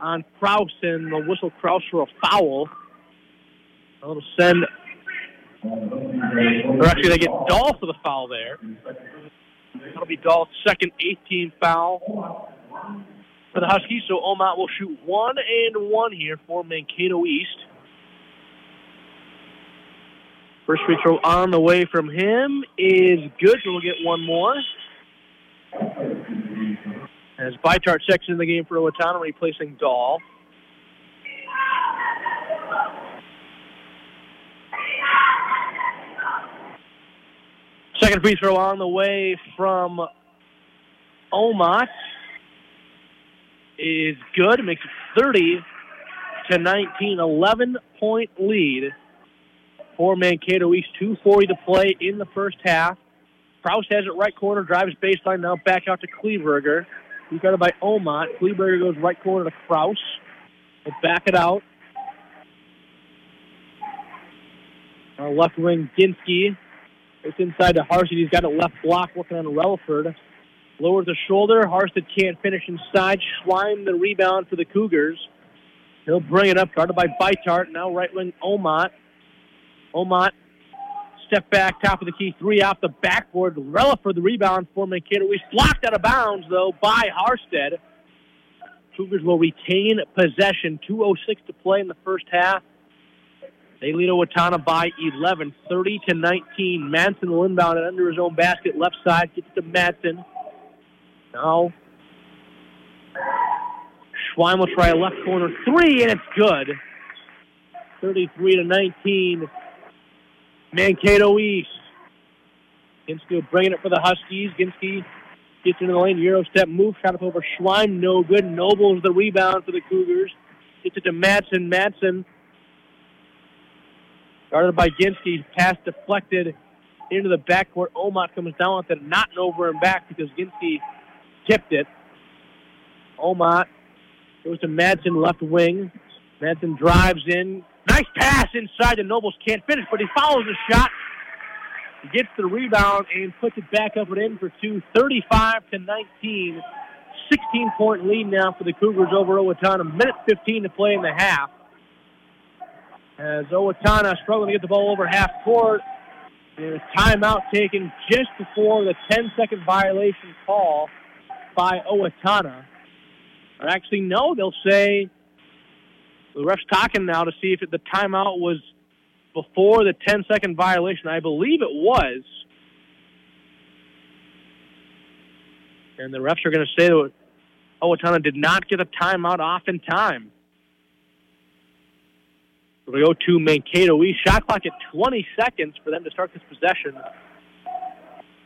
on Kraus, and the whistle Kraus for a foul. It'll send, or actually they get Dahl for the foul there. That'll be Dahl's second 18 foul for the Huskies. So Omot will shoot one and one here for Mankato East. First free throw on the way from him is good, so we'll get one more. As Bytart checks in the game for Owatonna, replacing Dahl. Second free throw on the way from Omot. is good. It makes it 30 to 19, 11 point lead for Mankato East. 240 to play in the first half. Kraus has it right corner, drives baseline now back out to Kleberger. He's guarded by Omot. Kleberger goes right corner to Kraus. We'll back it out. Our left wing, Ginsky. It's inside to Harstead. He's got a left block working on Relaford. Lowers the shoulder. Harstead can't finish inside. Schweim the rebound for the Cougars. He'll bring it up, guarded by Beitart. Now right wing, Omot. Omot step back, top of the key, three off the backboard. Relaford the rebound for Mankato. Blocked out of bounds, though, by Harstead. Cougars will retain possession. 2.06 to play in the first half. They lead Owatonna by 11, 30 to 19. Madsen will inbound it under his own basket, left side, gets to Madsen. Now, Schweim will try a left corner three, and it's good. 33 to 19. Mankato East. Ginsky bringing it for the Huskies. Ginsky gets into the lane, Euro step move, shot up over Schweim, no good. Noble's the rebound for the Cougars. Gets it to Madsen. Madsen guarded by Ginsky. Pass deflected into the backcourt. Omot comes down with it, not an over and back because Ginsky tipped it. Omot goes to Madsen, left wing. Madsen drives in. Nice pass inside. The Nobles can't finish, but he follows the shot. Gets the rebound and puts it back up and in for two. 35 to 19. 16 point lead now for the Cougars over Owatonna. Minute 15 to play in the half. As Owatonna struggling to get the ball over half court. There's timeout taken just before the 10 second violation call by Owatonna. Or actually, no, they'll say the ref's talking now to see if the timeout was before the 10 second violation. I believe it was. And the refs are going to say that Owatonna did not get a timeout off in time. We go to Mankato East. Shot clock at 20 seconds for them to start this possession.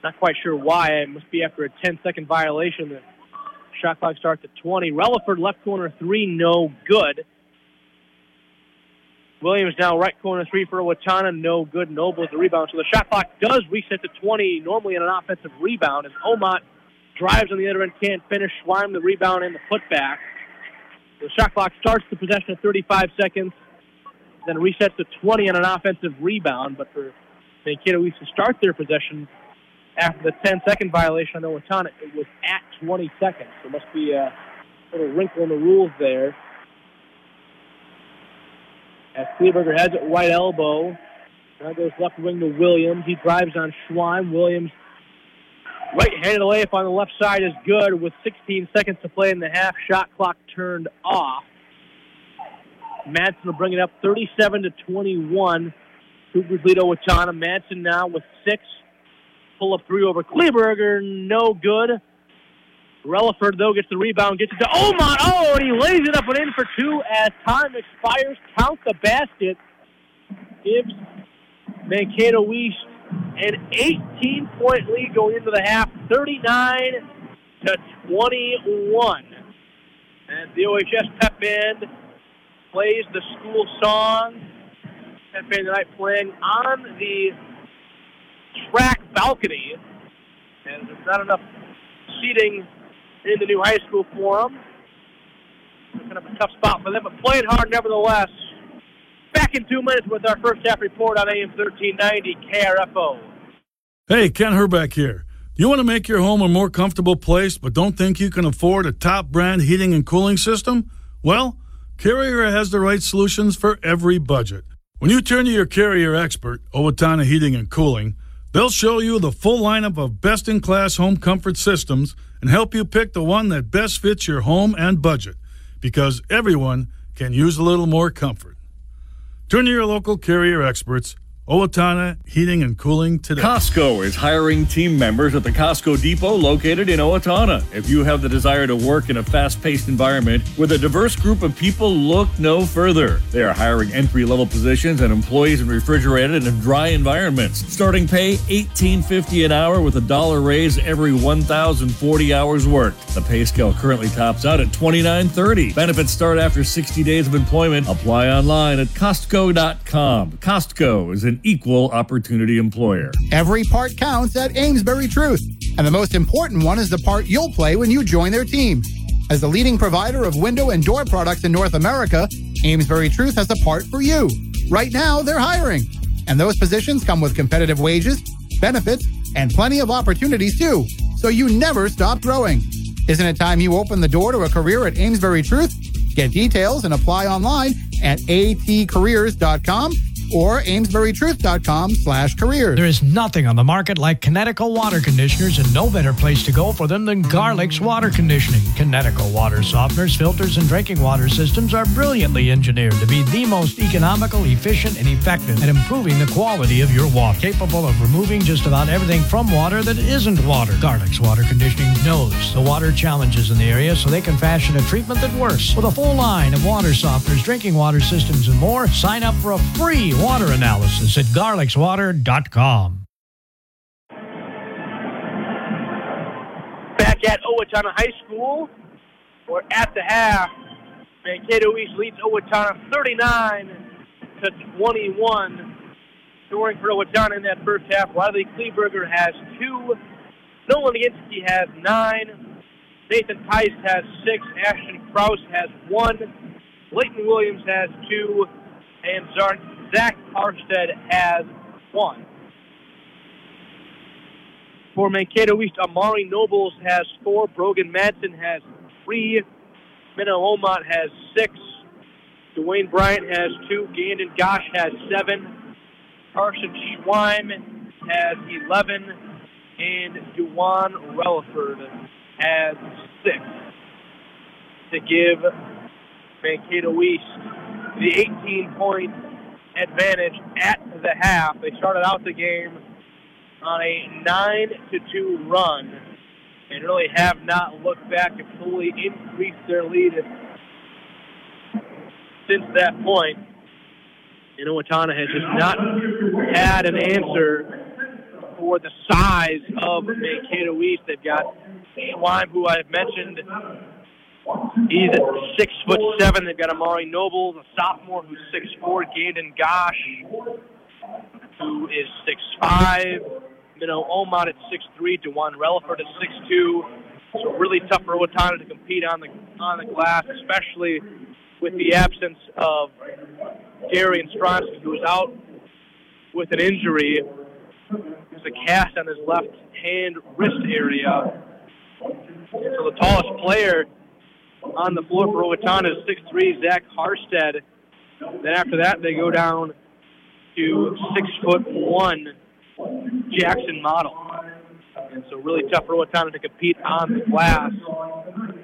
Not quite sure why. It must be after a 10 second violation. The shot clock starts at 20. Relaford left corner three, no good. Williams now right corner three for Watana, no good. Noble is the rebound. So the shot clock does reset to 20, normally in an offensive rebound, as Omot drives on the other end, can't finish. Schweim the rebound and the putback. The shot clock starts the possession at 35 seconds, then resets to 20 on an offensive rebound. But for Mankato East to start their possession after the 10 second violation on Owatonna, it was at 20 seconds. There must be a little wrinkle in the rules there. As Kleberger has it right elbow. Now goes left wing to Williams. He drives on Schweim. Williams right-handed layup on the left side is good with 16 seconds to play in the half. Shot clock turned off. Madsen will bring it up 37 to 21. Cougars lead Owatonna. Madsen now with six. Pull up three over Kleberger. No good. Relaford, though, gets the rebound, gets it to Omot. Oh, and he lays it up and in for two as time expires. Count the basket. Gives Mankato East an 18 point lead going into the half, 39 to 21. And the OHS pep band plays the school song. Pep band tonight playing on the track balcony. And there's not enough seating in the new high school for them. Kind of a tough spot for them, but playing hard nevertheless. Back in two minutes with our first half report on AM 1390 KRFO. Hey, Ken Herbeck here. Do you want to make your home a more comfortable place but don't think you can afford a top brand heating and cooling system? Well, Carrier has the right solutions for every budget. When you turn to your Carrier expert, Owatonna Heating and Cooling, they'll show you the full lineup of best in class home comfort systems and help you pick the one that best fits your home and budget because everyone can use a little more comfort. Turn to your local Carrier experts. Owatonna Heating and Cooling today. Costco is hiring team members at the Costco Depot located in Owatonna. If you have the desire to work in a fast paced environment with a diverse group of people, look no further. They are hiring entry level positions and employees in refrigerated and dry environments. Starting pay $18.50 an hour with a dollar raise every 1,040 hours worked. The pay scale currently tops out at $29.30. Benefits start after 60 days of employment. Apply online at Costco.com. Costco is an equal opportunity employer. Every part counts at Amesbury Truth. And the most important one is the part you'll play when you join their team. As the leading provider of window and door products in North America, Amesbury Truth has a part for you. Right now, they're hiring. And those positions come with competitive wages, benefits, and plenty of opportunities too. So you never stop growing. Isn't it time you open the door to a career at Amesbury Truth? Get details and apply online at atcareers.com or amesburytruth.com slash careers. There is nothing on the market like Kinetico water conditioners and no better place to go for them than Garlic's water conditioning. Kinetico water softeners, filters, and drinking water systems are brilliantly engineered to be the most economical, efficient, and effective at improving the quality of your water. Capable of removing just about everything from water that isn't water. Garlic's water conditioning knows the water challenges in the area so they can fashion a treatment that works. With a full line of water softeners, drinking water systems, and more, sign up for a free water analysis at garlicswater.com. Back at Owatonna High School, we're at the half. Mankato East leads Owatonna 39 to 21. Scoring for Owatonna in that first half. Riley Kleberger has two. Nolan Ginsky has nine. Nathan Tice has six. Ashton Kraus has one. Leighton Williams has two. And Zach Harstead has one. For Mankato East, Amari Nobles has four. Brogan Madsen has three. Minna Omot has six. Dwayne Bryant has two. Gandon Gosh has seven. Carson Schweim has 11. And Duwan Relaford has six. To give Mankato East the 18 point advantage at the half. They started out the game on a 9 to 2 run and really have not looked back and fully increased their lead since that point. And has just not had an answer for the size of Mankato East. They've got Schweim, who I've mentioned. He's at six foot seven. They've got Amari Noble, the sophomore, who's six four. Gandon Gosh, who is six five. Minnow Omot at six three. Dewan Relaford at six two. So really tough for Owatonna to compete on the on the glass, especially with the absence of Gary Stronsky, who is out with an injury. There's a cast on his left hand wrist area. So the tallest player on the floor for Owatonna is 6'3", Zach Harstead. Then after that, they go down to six foot one Jackson Model. And so really tough for Owatonna to compete on the glass.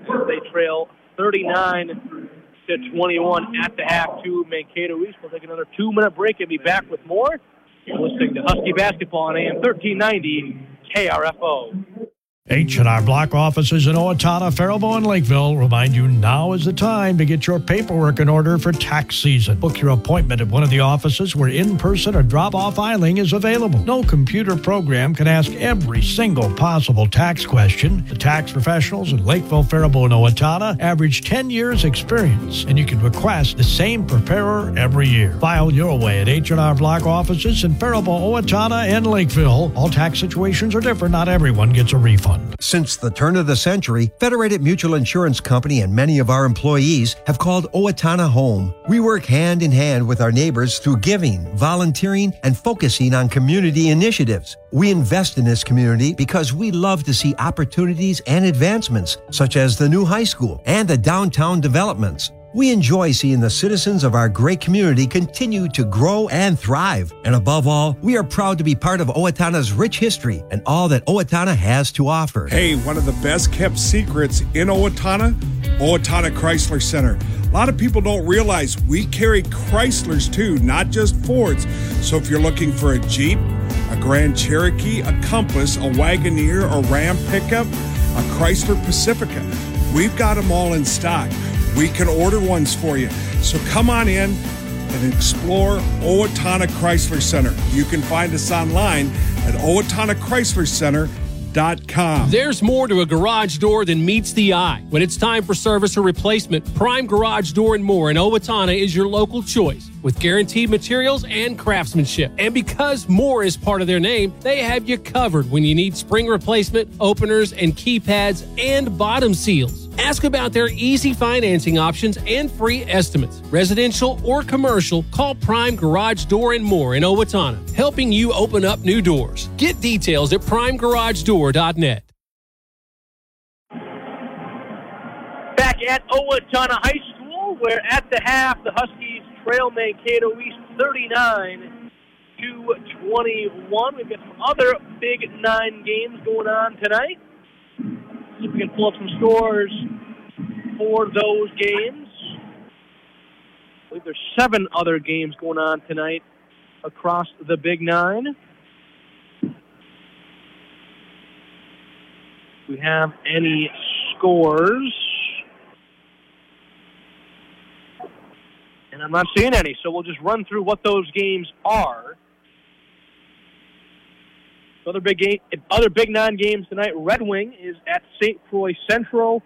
As they trail 39 to 21 at the half to Mankato East. We'll take another two-minute break and be back with more. You're listening to Husky Basketball on AM 1390 KRFO. H&R Block offices in Owatonna, Faribault, and Lakeville remind you now is the time to get your paperwork in order for tax season. Book your appointment at one of the offices where in-person or drop-off filing is available. No computer program can ask every single possible tax question. The tax professionals in Lakeville, Faribault, and Owatonna average 10 years experience, and you can request the same preparer every year. File your way at H&R Block offices in Faribault, Owatonna, and Lakeville. All tax situations are different. Not everyone gets a refund. Since the turn of the century, Federated Mutual Insurance Company and many of our employees have called Owatonna home. We work hand in hand with our neighbors through giving, volunteering, and focusing on community initiatives. We invest in this community because we love to see opportunities and advancements, such as the new high school and the downtown developments. We enjoy seeing the citizens of our great community continue to grow and thrive. And above all, we are proud to be part of Owatonna's rich history and all that Owatonna has to offer. Hey, one of the best kept secrets in Owatonna, Owatonna Chrysler Center. A lot of people don't realize we carry Chryslers too, not just Fords. So if you're looking for a Jeep, a Grand Cherokee, a Compass, a Wagoneer, a Ram pickup, a Chrysler Pacifica, we've got them all in stock. We can order ones for you. So come on in and explore Owatonna Chrysler Center. You can find us online at owatonachryslercenter.com. There's more to a garage door than meets the eye. When it's time for service or replacement, Prime Garage Door and More in Owatonna is your local choice with guaranteed materials and craftsmanship. And because more is part of their name, they have you covered when you need spring replacement, openers, and keypads and bottom seals. Ask about their easy financing options and free estimates. Residential or commercial, call Prime Garage Door and More in Owatonna, helping you open up new doors. Get details at primegaragedoor.net. Back at Owatonna High School, where at the half the Huskies trail Mankato East 39 to 21. We've got some other Big Nine games going on tonight. See if we can pull up some scores for those games. I believe there's seven other games going on tonight across the Big Nine. We have any scores? And I'm not seeing any, so we'll just run through what those games are. Other big game, other Big Nine games tonight. Red Wing is at St. Croix Central.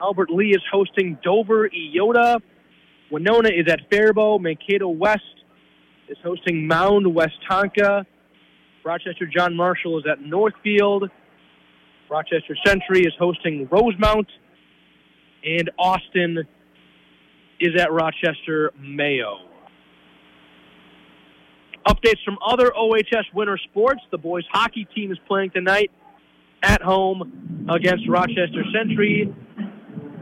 Albert Lea is hosting Dover Eyota. Winona is at Faribault. Mankato West is hosting Mound Westonka. Rochester John Marshall is at Northfield. Rochester Century is hosting Rosemount. And Austin is at Rochester Mayo. Updates from other OHS winter sports. The boys hockey team is playing tonight at home against Rochester Century.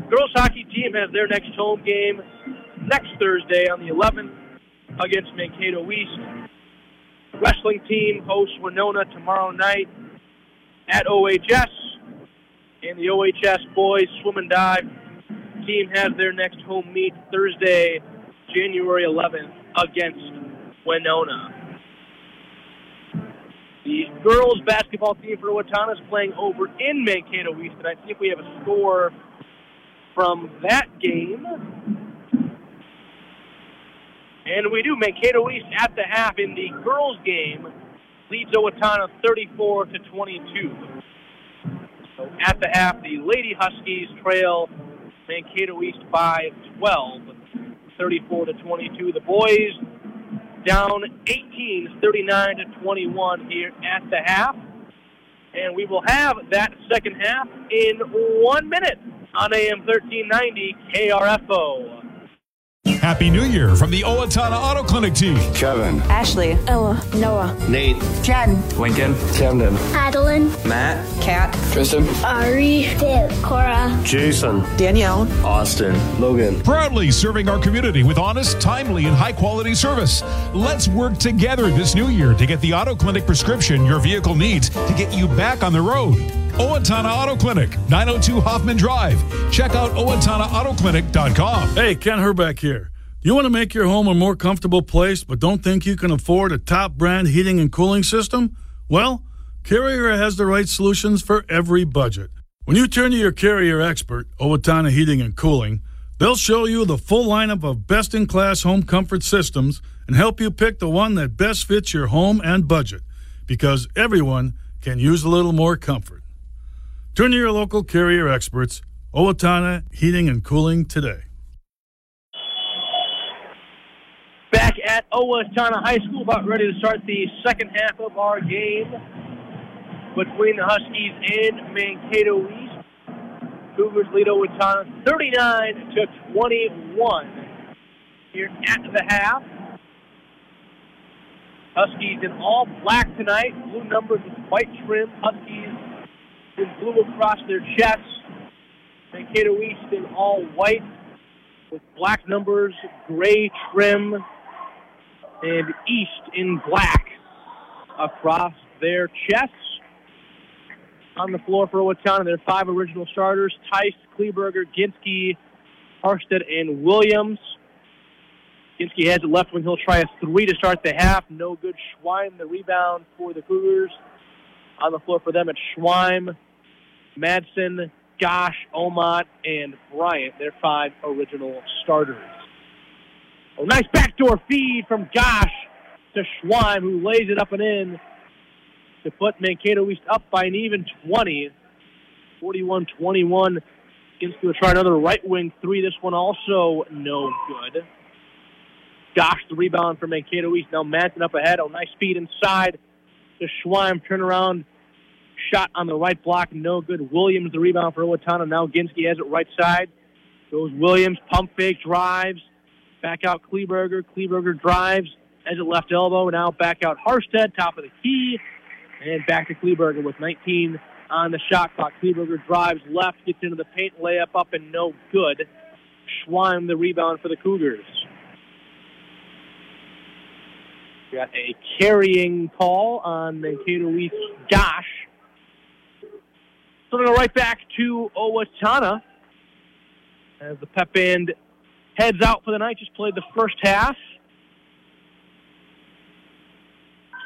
Girls hockey team has their next home game next Thursday on the 11th against Mankato East. Wrestling team hosts Winona tomorrow night at OHS. And the OHS boys swim and dive team has their next home meet Thursday, January 11th against Winona. The girls basketball team for Owatonna is playing over in Mankato East tonight. See if we have a score from that game. And we do. Mankato East at the half in the girls game leads Owatonna 34 to 22. So at the half, the Lady Huskies trail Mankato East by 12, 34 to 22. The boys down 18, 39 to 21 here at the half. And we will have that second half in one minute on AM 1390 KRFO. Happy New Year from the Owatonna Auto Clinic team. Kevin. Ashley. Ella. Noah. Nate. Jen. Lincoln. Camden. Adeline. Matt. Kat. Tristan. Ari. Viv. Cora. Jason. Danielle. Austin. Logan. Proudly serving our community with honest, timely, and high quality service. Let's work together this new year to get the Auto Clinic prescription your vehicle needs to get you back on the road. Owatonna Auto Clinic, 902 Hoffman Drive. Check out OwatonnaAutoClinic.com. Hey, Ken Herbeck here. You want to make your home a more comfortable place, but don't think you can afford a top brand heating and cooling system? Well, Carrier has the right solutions for every budget. When you turn to your Carrier expert, Owatonna Heating and Cooling, they'll show you the full lineup of best in class home comfort systems and help you pick the one that best fits your home and budget because everyone can use a little more comfort. Turn to your local Carrier experts, Owatonna Heating and Cooling today. Back at Owatonna High School, about ready to start the second half of our game between the Huskies and Mankato East. Cougars lead Owatonna 39 to 21 here at the half. Huskies in all black tonight, blue numbers with white trim. Huskies in blue across their chests. Mankato East in all white with black numbers, gray trim, and East in black across their chests. On the floor for Owatonna, their five original starters, Tice, Kleberger, Ginsky, Harstead and Williams. Ginsky has it left wing. He'll try a three to start the half. No good. Schweim, the rebound for the Cougars. On the floor for them, it's Schweim, Madsen, Gosh, Omot, and Bryant. They're five original starters. A nice backdoor feed from Gosh to Schweim, who lays it up and in to put Mankato East up by an even 20. 41-21. Ginsky will try another right wing three. This one also no good. Gosh, the rebound for Mankato East. Now Madsen up ahead. Oh, nice speed inside to Schweim. Turnaround shot on the right block. No good. Williams, the rebound for Owatonna. Now Ginsky has it right side. Goes Williams. Pump fake. Drives. Back out Kleberger. Kleberger drives. Has it left elbow. Now back out Harstead. Top of the key. And back to Kleberger with 19 on the shot clock. Kleberger drives left. Gets into the paint. Layup up and no good. Schweim the rebound for the Cougars. Got a carrying call on Mankato East Gosh. So going to right back to Owatonna as the pep band heads out for the night. Just played the first half.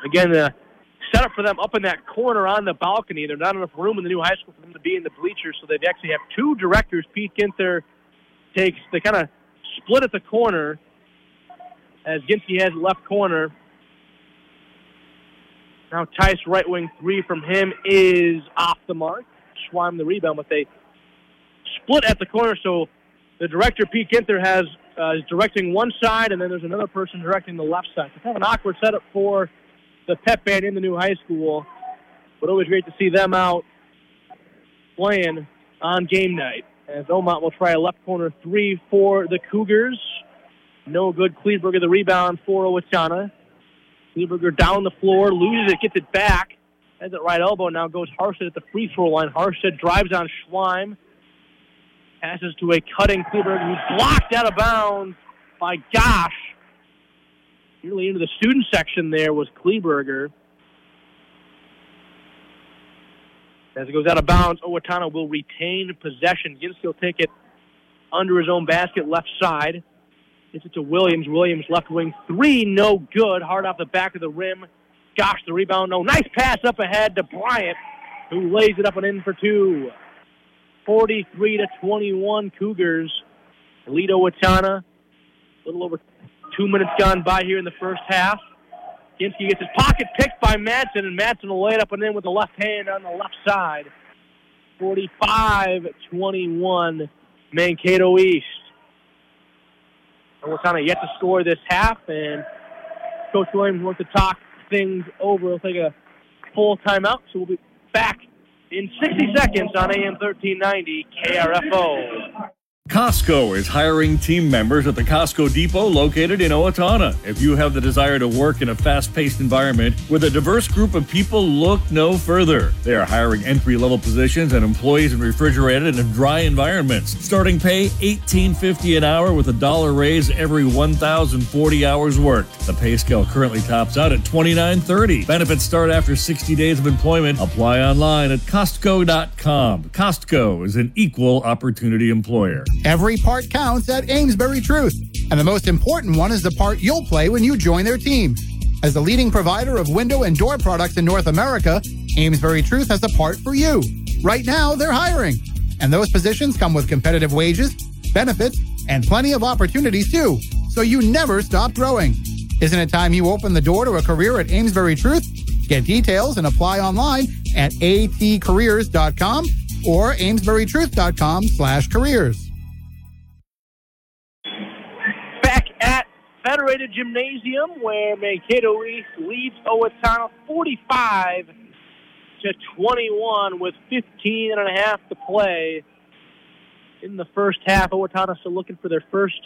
Again, the setup for them up in that corner on the balcony. There's not enough room in the new high school for them to be in the bleachers, so they actually have two directors. Pete Ginther takes, they kind of split at the corner as Ginsky has left corner. Now Tice right wing three from him is off the mark. Schweim the rebound, but they split at the corner. So the director Pete Ginther has uh, is directing one side, and then there's another person directing the left side. So kind of an awkward setup for the pep band in the new high school, but always great to see them out playing on game night. As Omot will try a left corner three for the Cougars. No good. Kleberger the rebound for Owatonna. Kleberger down the floor, loses it, gets it back. Has it right elbow, now goes Harstead at the free throw line. Harstead drives on Schweim. Passes to a cutting Kleberger who's blocked out of bounds by Gosh. Nearly into the student section there was Kleberger. As it goes out of bounds, Owatonna will retain possession. Ginsky will take it under his own basket, left side. Gets it to Williams. Williams left wing three, no good. Hard off the back of the rim. Gosh, the rebound, no. Nice pass up ahead to Bryant, who lays it up and in for two. 43 to 21 Cougars. Lead Owatonna. A little over two minutes gone by here in the first half. Ginsky gets his pocket picked by Madsen, and Madsen will lay it up and in with the left hand on the left side. 45-21 Mankato East. Owatonna yet to score this half, and Coach Williams wants to talk things over. We'll take a full timeout, so we'll be back in 60 seconds on AM 1390 KRFO. Costco is hiring team members at the Costco Depot located in Owatonna. If you have the desire to work in a fast paced environment with a diverse group of people, look no further. They are hiring entry level positions and employees in refrigerated and dry environments. Starting pay $18.50 an hour with a dollar raise every 1,040 hours worked. The pay scale currently tops out at $29.30. Benefits start after 60 days of employment. Apply online at Costco.com. Costco is an equal opportunity employer. Every part counts at Amesbury Truth, and the most important one is the part you'll play when you join their team. As the leading provider of window and door products in North America, Amesbury Truth has a part for you. Right now, they're hiring, and those positions come with competitive wages, benefits, and plenty of opportunities too, so you never stop growing. Isn't it time you open the door to a career at Amesbury Truth? Get details and apply online at atcareers.com or amesburytruth.com slash careers. Federated Gymnasium, where Mankato East leads Owatonna 45 to 21 with 15 and a half to play in the first half. Owatonna still looking for their first,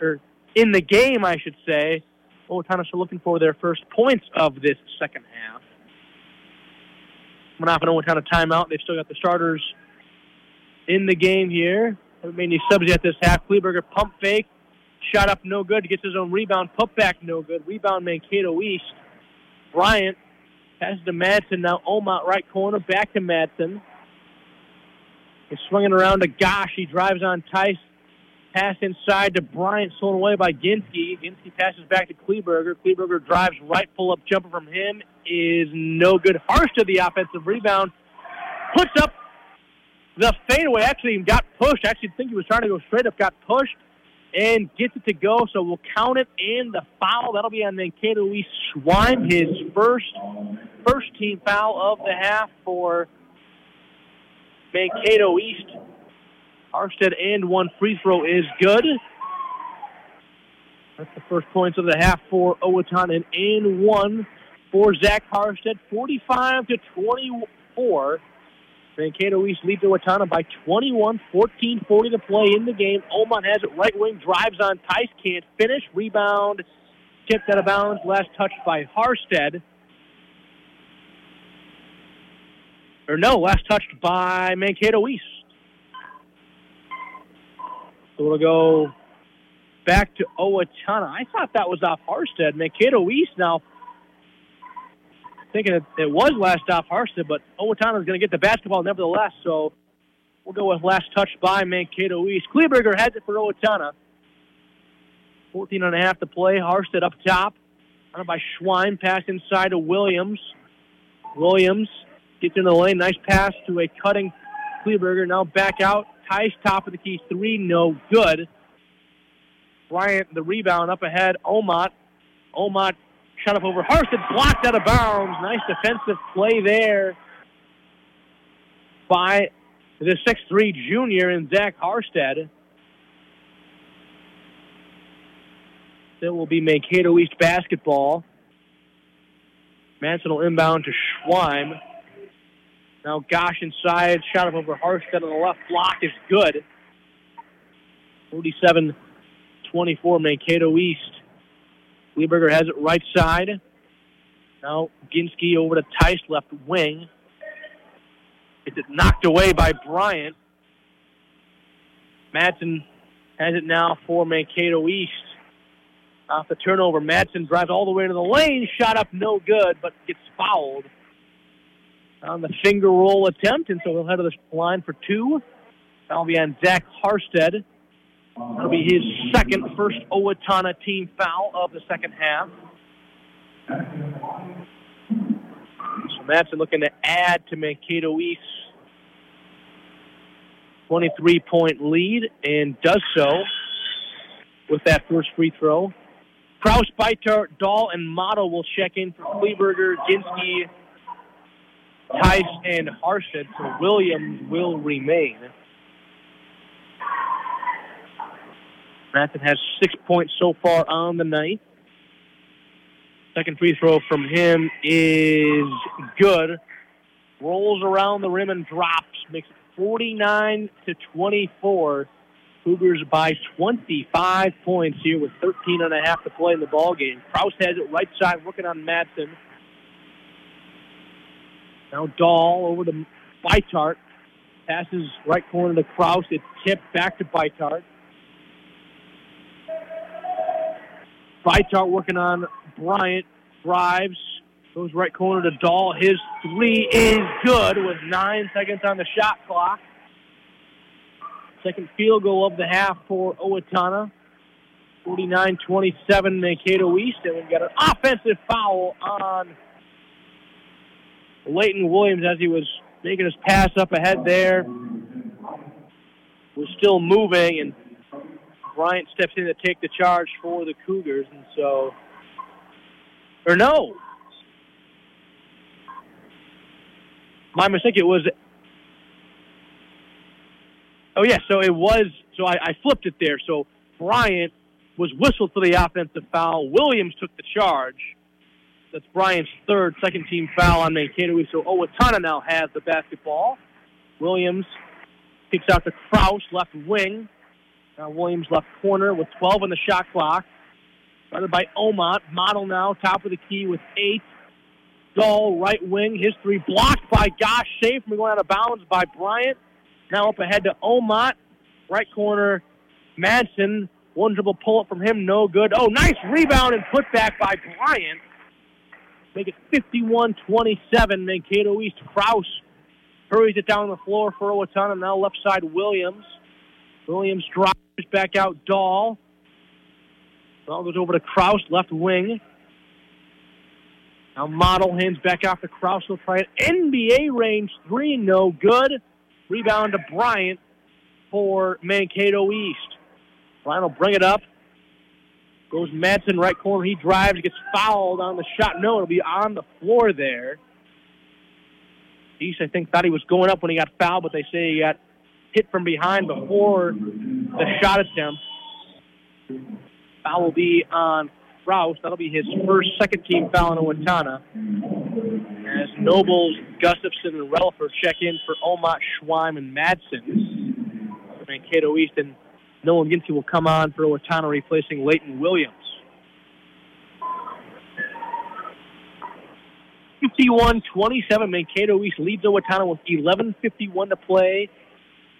or in the game, I should say. Owatonna still looking for their first points of this second half. Coming off an Owatonna timeout, they've still got the starters in the game here. Haven't made any subs yet this half. Kleberger pump fake. Shot up no good. Gets his own rebound. Put back no good. Rebound Mankato East. Bryant passes to Madsen. Now Omot right corner. Back to Madsen. He's swinging around to Gosh. He drives on Tice. Pass inside to Bryant, stolen away by Ginsky. Ginsky passes back to Kleberger. Kleberger drives right, pull up jumper from him is no good. Harstead the offensive rebound, puts up the fadeaway. Actually, got pushed. I actually think he was trying to go straight up, got pushed, and gets it to go. So we'll count it and the foul. That'll be on Mankato East Schweim, his first first team foul of the half for Mankato East. Harstead and one free throw is good. That's the first points of the half for Owatonna and and one for Zach Harstead, 45 to 24. Mankato East leads Owatonna by 21, 14 40 to play in the game. Omot has it right wing, drives on Tice, can't finish. Rebound, tipped out of bounds, last touched by Harstead. Or no, last touched by Mankato East. So we'll go back to Owatonna. I thought that was off Harstead. Mankato East now thinking it, it was last off Harstead, but Owatonna is going to get the basketball nevertheless. So we'll go with last touch by Mankato East. Kleberger has it for Owatonna. 14 and a half to play. Harstead up top. By Schweim. Pass inside to Williams. Williams gets in the lane. Nice pass to a cutting Kleberger. Now back out. Tice top of the key. Three, no good. Bryant, the rebound up ahead. Omot. Omot shot up over Harstead, blocked out of bounds. Nice defensive play there by the 6'3 junior in Zach Harstead. That will be Mankato East basketball. Madsen will inbound to Schweim. Now Gosh inside, shot up over Harstead on the left block is good. 47-24 Mankato East. Kleberger has it right side. Now Ginsky over to Tice, left wing. Gets it knocked away by Bryant. Madsen has it now for Mankato East. Off the turnover, Madsen drives all the way to the lane, shot up no good, but gets fouled on the finger roll attempt, and so he'll head to the line for two. That'll be on Zach Harstead. That'll be his second, first Owatonna team foul of the second half. So Madsen looking to add to Mankato East 23 point lead and does so with that first free throw. Kraus, Beitar, Dahl, and Motto will check in for Kleberger, Ginsky, Tice, and Harstead. So Williams will remain. Madsen has six points so far on the night. Second free throw from him is good. Rolls around the rim and drops. Makes it 49 to 24. Cougars by 25 points here with 13 and a half to play in the ball game. Kraus has it right side, working on Madsen. Now Dahl over to Beitart. Passes right corner to Kraus. It's tipped back to Beitart. Beitart working on Bryant. Drives. Goes right corner to Dahl. His three is good with nine seconds on the shot clock. Second field goal of the half for Owatonna. 49-27 Mankato East. And we've got an offensive foul on Leighton Williams as he was making his pass up ahead there. Was still moving, and Bryant steps in to take the charge for the Cougars. And so, or no. My mistake, it was Oh yeah, so it was. So I, I flipped it there. So Bryant was whistled for the offensive foul. Williams took the charge. That's Bryant's third second team foul on Mankato. So Owatonna now has the basketball. Williams kicks out to Kraus, left wing. Now Williams left corner with 12 on the shot clock. Started by Omot. Model now, top of the key with eight. Dahl, right wing. His three blocked by Gosh. Safe from going out of bounds by Bryant. Now up ahead to Omot. Right corner, Madsen. One dribble pull up from him, no good. Oh, nice rebound and put back by Bryant. Make it 51-27. Mankato East. Kraus hurries it down the floor for Owatonna. Now left side, Williams. Williams drops back out Dahl. Ball goes over to Kraus, left wing. Now Model hands back out to Kraus. He'll try it. NBA range three, no good. Rebound to Bryant for Mankato East. Bryant will bring it up. Goes Madsen right corner. He drives, gets fouled on the shot. No, it'll be on the floor there. East, I think, thought he was going up when he got fouled, but they say he got hit from behind before the oh. shot attempt. Foul will be on Kraus. That'll be his first second team foul on Owatonna. As Nobles, Gustafson, and Relaford check in for Omot, Schweim, and Madsen. Mankato East and Nolan Ginsky will come on for Owatonna, replacing Leighton Williams. 51-27, Mankato East leads Owatonna with 11.51 to play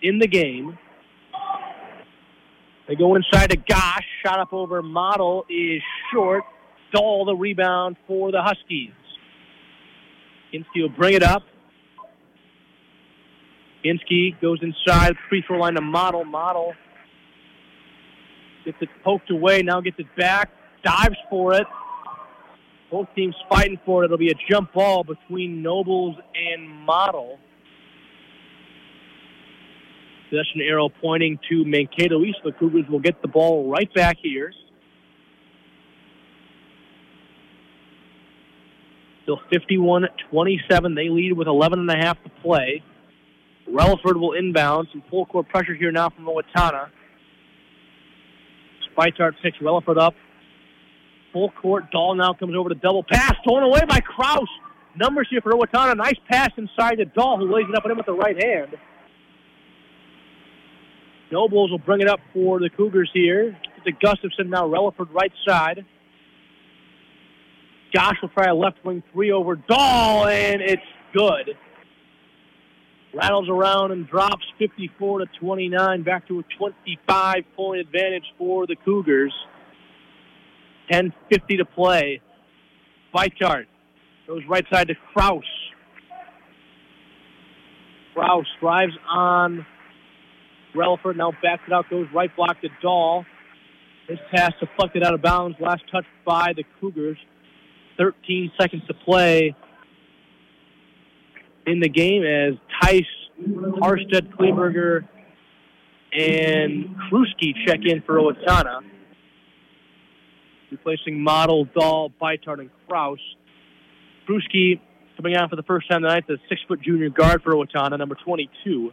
in the game. They go inside to Gosh. Shot up over Model is short. Dahl the rebound for the Huskies. Ginsky will bring it up. Ginsky goes inside free throw line to Model. Model gets it poked away. Now gets it back. Dives for it. Both teams fighting for it. It'll be a jump ball between Nobles and Model. Possession arrow pointing to Mankato East. The Cougars will get the ball right back here. Still 51-27. They lead with 11 and a half to play. Relaford will inbound. Some full court pressure here now from Owatonna. Spitart picks Relaford up. Full court. Dahl now comes over to double pass. Thrown away by Kraus. Numbers here for Owatonna. Nice pass inside to Dahl, who lays it up at him with the right hand. Nobles will bring it up for the Cougars here. To Gustafson now, Relaford right side. Josh will try a left wing three over Dahl, and it's good. Rattles around and drops 54 to 29, back to a 25 point advantage for the Cougars. 10:50 to play. chart goes right side to Kraus. Kraus drives on Relaford now backs it out, goes right block to Dahl. This pass deflected out of bounds. Last touch by the Cougars. 13 seconds to play in the game as Tice, Harstead, Kleberger, and Kruski check in for Owatonna. Replacing Model, Dahl, Beitard, and Kraus. Kruski coming out for the first time tonight, the six-foot junior guard for Owatonna, number 22.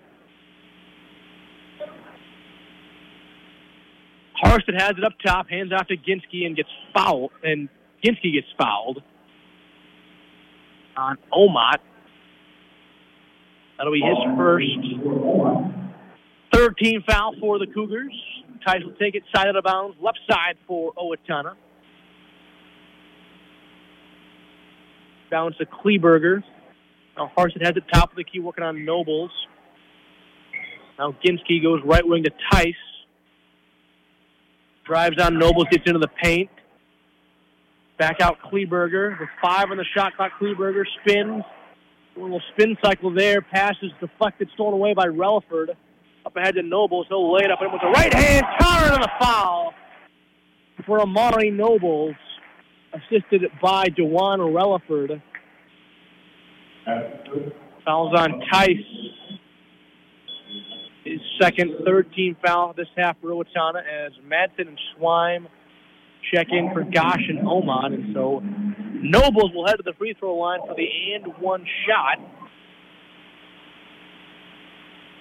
Harstead has it up top, hands off to Ginsky and gets fouled, and Ginsky gets fouled on Omot. That'll be his first third team foul for the Cougars. Tice will take it side of the bounds, left side for Owatonna. Bounce to Kleberger. Now Harstead has it top of the key, working on Nobles. Now Ginsky goes right wing to Tice. Drives on Nobles, gets into the paint. Back out Kleberger with five on the shot clock. Kleberger spins. A little spin cycle there. Passes deflected, stolen away by Relaford. Up ahead to Nobles. He'll lay it up and with the right hand. Counter on the foul for Amari Nobles. Assisted by Dewan Relaford. Fouls on Tice second, third team foul this half for Owatonna as Madsen and Schweim check in for Gosh and Omot. And so Nobles will head to the free throw line for the and one shot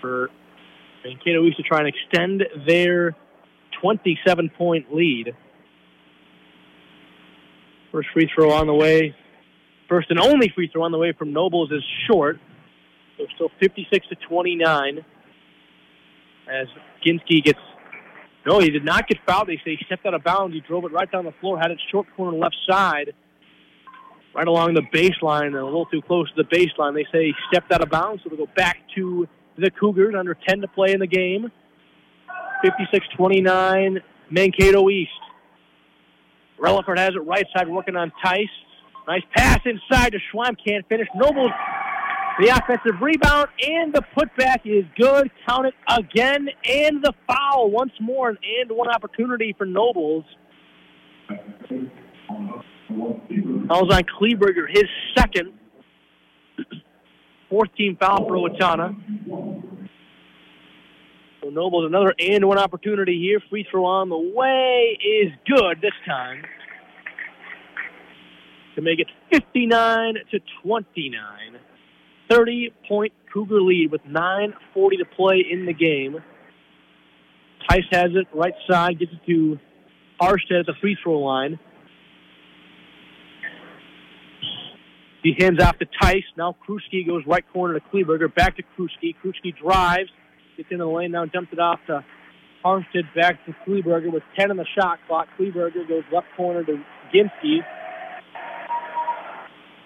for Mankato East to try and extend their 27 point lead. First free throw on the way. First and only free throw on the way from Nobles is short. So still 56 to 29 as Ginsky gets. No, he did not get fouled. They say he stepped out of bounds. He drove it right down the floor, had it short corner left side, right along the baseline, a little too close to the baseline. They say he stepped out of bounds, so they go back to the Cougars under 10 to play in the game. 56-29, Mankato East. Relaford has it right side, working on Tice. Nice pass inside to Schweim. Can't finish. Nobles The offensive rebound and the putback is good. Count it again. And the foul once more. An and one opportunity for Nobles. Fouls on Kleberger, his second. Fourth team foul for Owatonna. So Nobles another and one opportunity here. Free throw on the way is good this time to make it 59 to 29. 30 point Cougar lead with 9.40 to play in the game. Tice has it right side, gets it to Harstead at the free throw line. He hands off to Tice. Now Kruski goes right corner to Kleberger. Back to Kruski. Kruski drives, gets into the lane now, dumps it off to Harstead. Back to Kleberger with 10 on the shot clock. Kleberger goes left corner to Ginsky.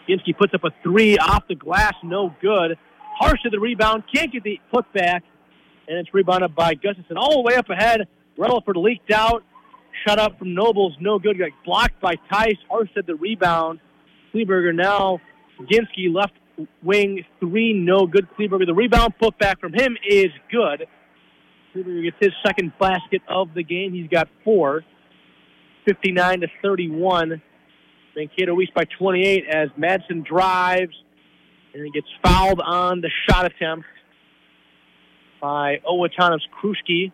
Ginsky puts up a three off the glass, no good. Harstead the rebound, can't get the putback, and it's rebounded by Gustafson all the way up ahead. Rutherford leaked out, shut up from Nobles, no good. Got blocked by Tice. Harstead the rebound. Kleberger now. Ginsky left wing three, no good. Kleberger the rebound, putback from him is good. Kleberger gets his second basket of the game. He's got four. 59 to 31. Mankato East by 28 as Madsen drives and he gets fouled on the shot attempt by Owatonna's Kruski.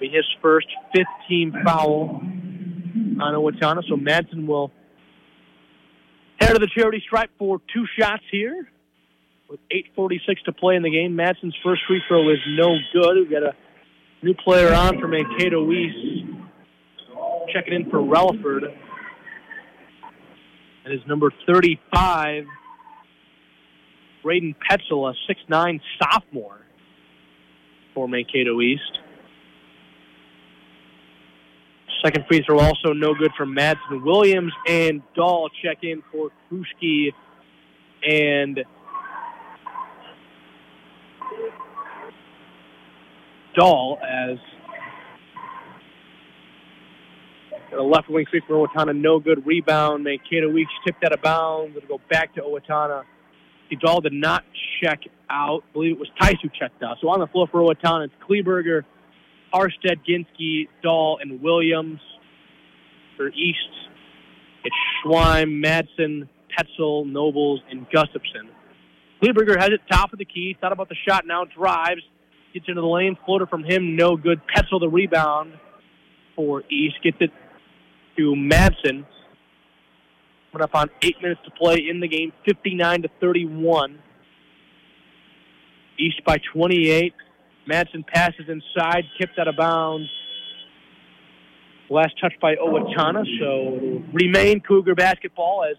His first 15 foul on Owatonna, so Madsen will head to the charity stripe for two shots here. With 8.46 to play in the game, Madsen's first free throw is no good. We've got a new player on for Mankato East. Checking in for Relaford. And his number 35, Braden Petzel, a 6'9 sophomore for Mankato East. Second free throw also no good for Madsen Williams and Dahl check in for Kruski and Dahl as a left wing sweep for Owatonna, no good rebound. Mankato Weeks tipped out of bounds. It'll go back to Owatonna. Dahl did not check out. I believe it was Tice who checked out. So on the floor for Owatonna, it's Kleberger, Harstead, Ginsky, Dahl, and Williams. For East, it's Schweim, Madsen, Petzel, Nobles, and Gustafson. Kleberger has it top of the key. Thought about the shot now. Drives. Gets into the lane. Floater from him. No good. Petzel the rebound for East. Gets it to Madsen. Coming up on eight minutes to play in the game. 59 to 31. East by 28. Madsen passes inside. Kicked out of bounds. Last touch by Owatonna, so remain Cougar basketball as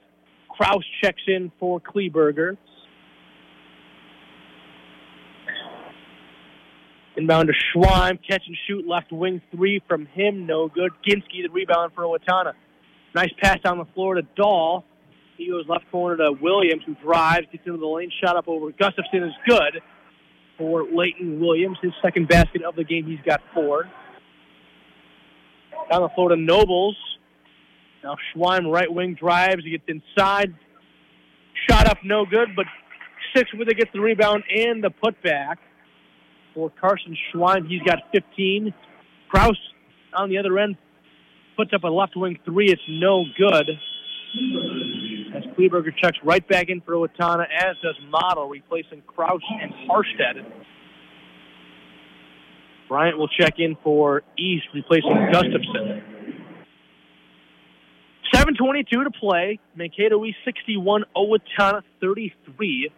Kraus checks in for Kleberger. Inbound to Schweim, catch and shoot, left wing three from him, no good. Ginsky the rebound for Owatonna. Nice pass down the floor to Dahl. He goes left corner to Williams, who drives, gets into the lane, shot up over Gustafson is good for Leighton Williams. His second basket of the game, he's got four. Down the floor to Nobles. Now Schweim right wing drives. He gets inside. Shot up no good, but six with it gets the rebound and the putback for Carson Schweim. He's got 15. Kraus on the other end puts up a left wing three. It's no good. As Kleberger checks right back in for Owatonna, as does Model, replacing Kraus and Harstead. Bryant will check in for East, replacing Gustafson. 7.22 to play. Mankato East 61, Owatonna 33.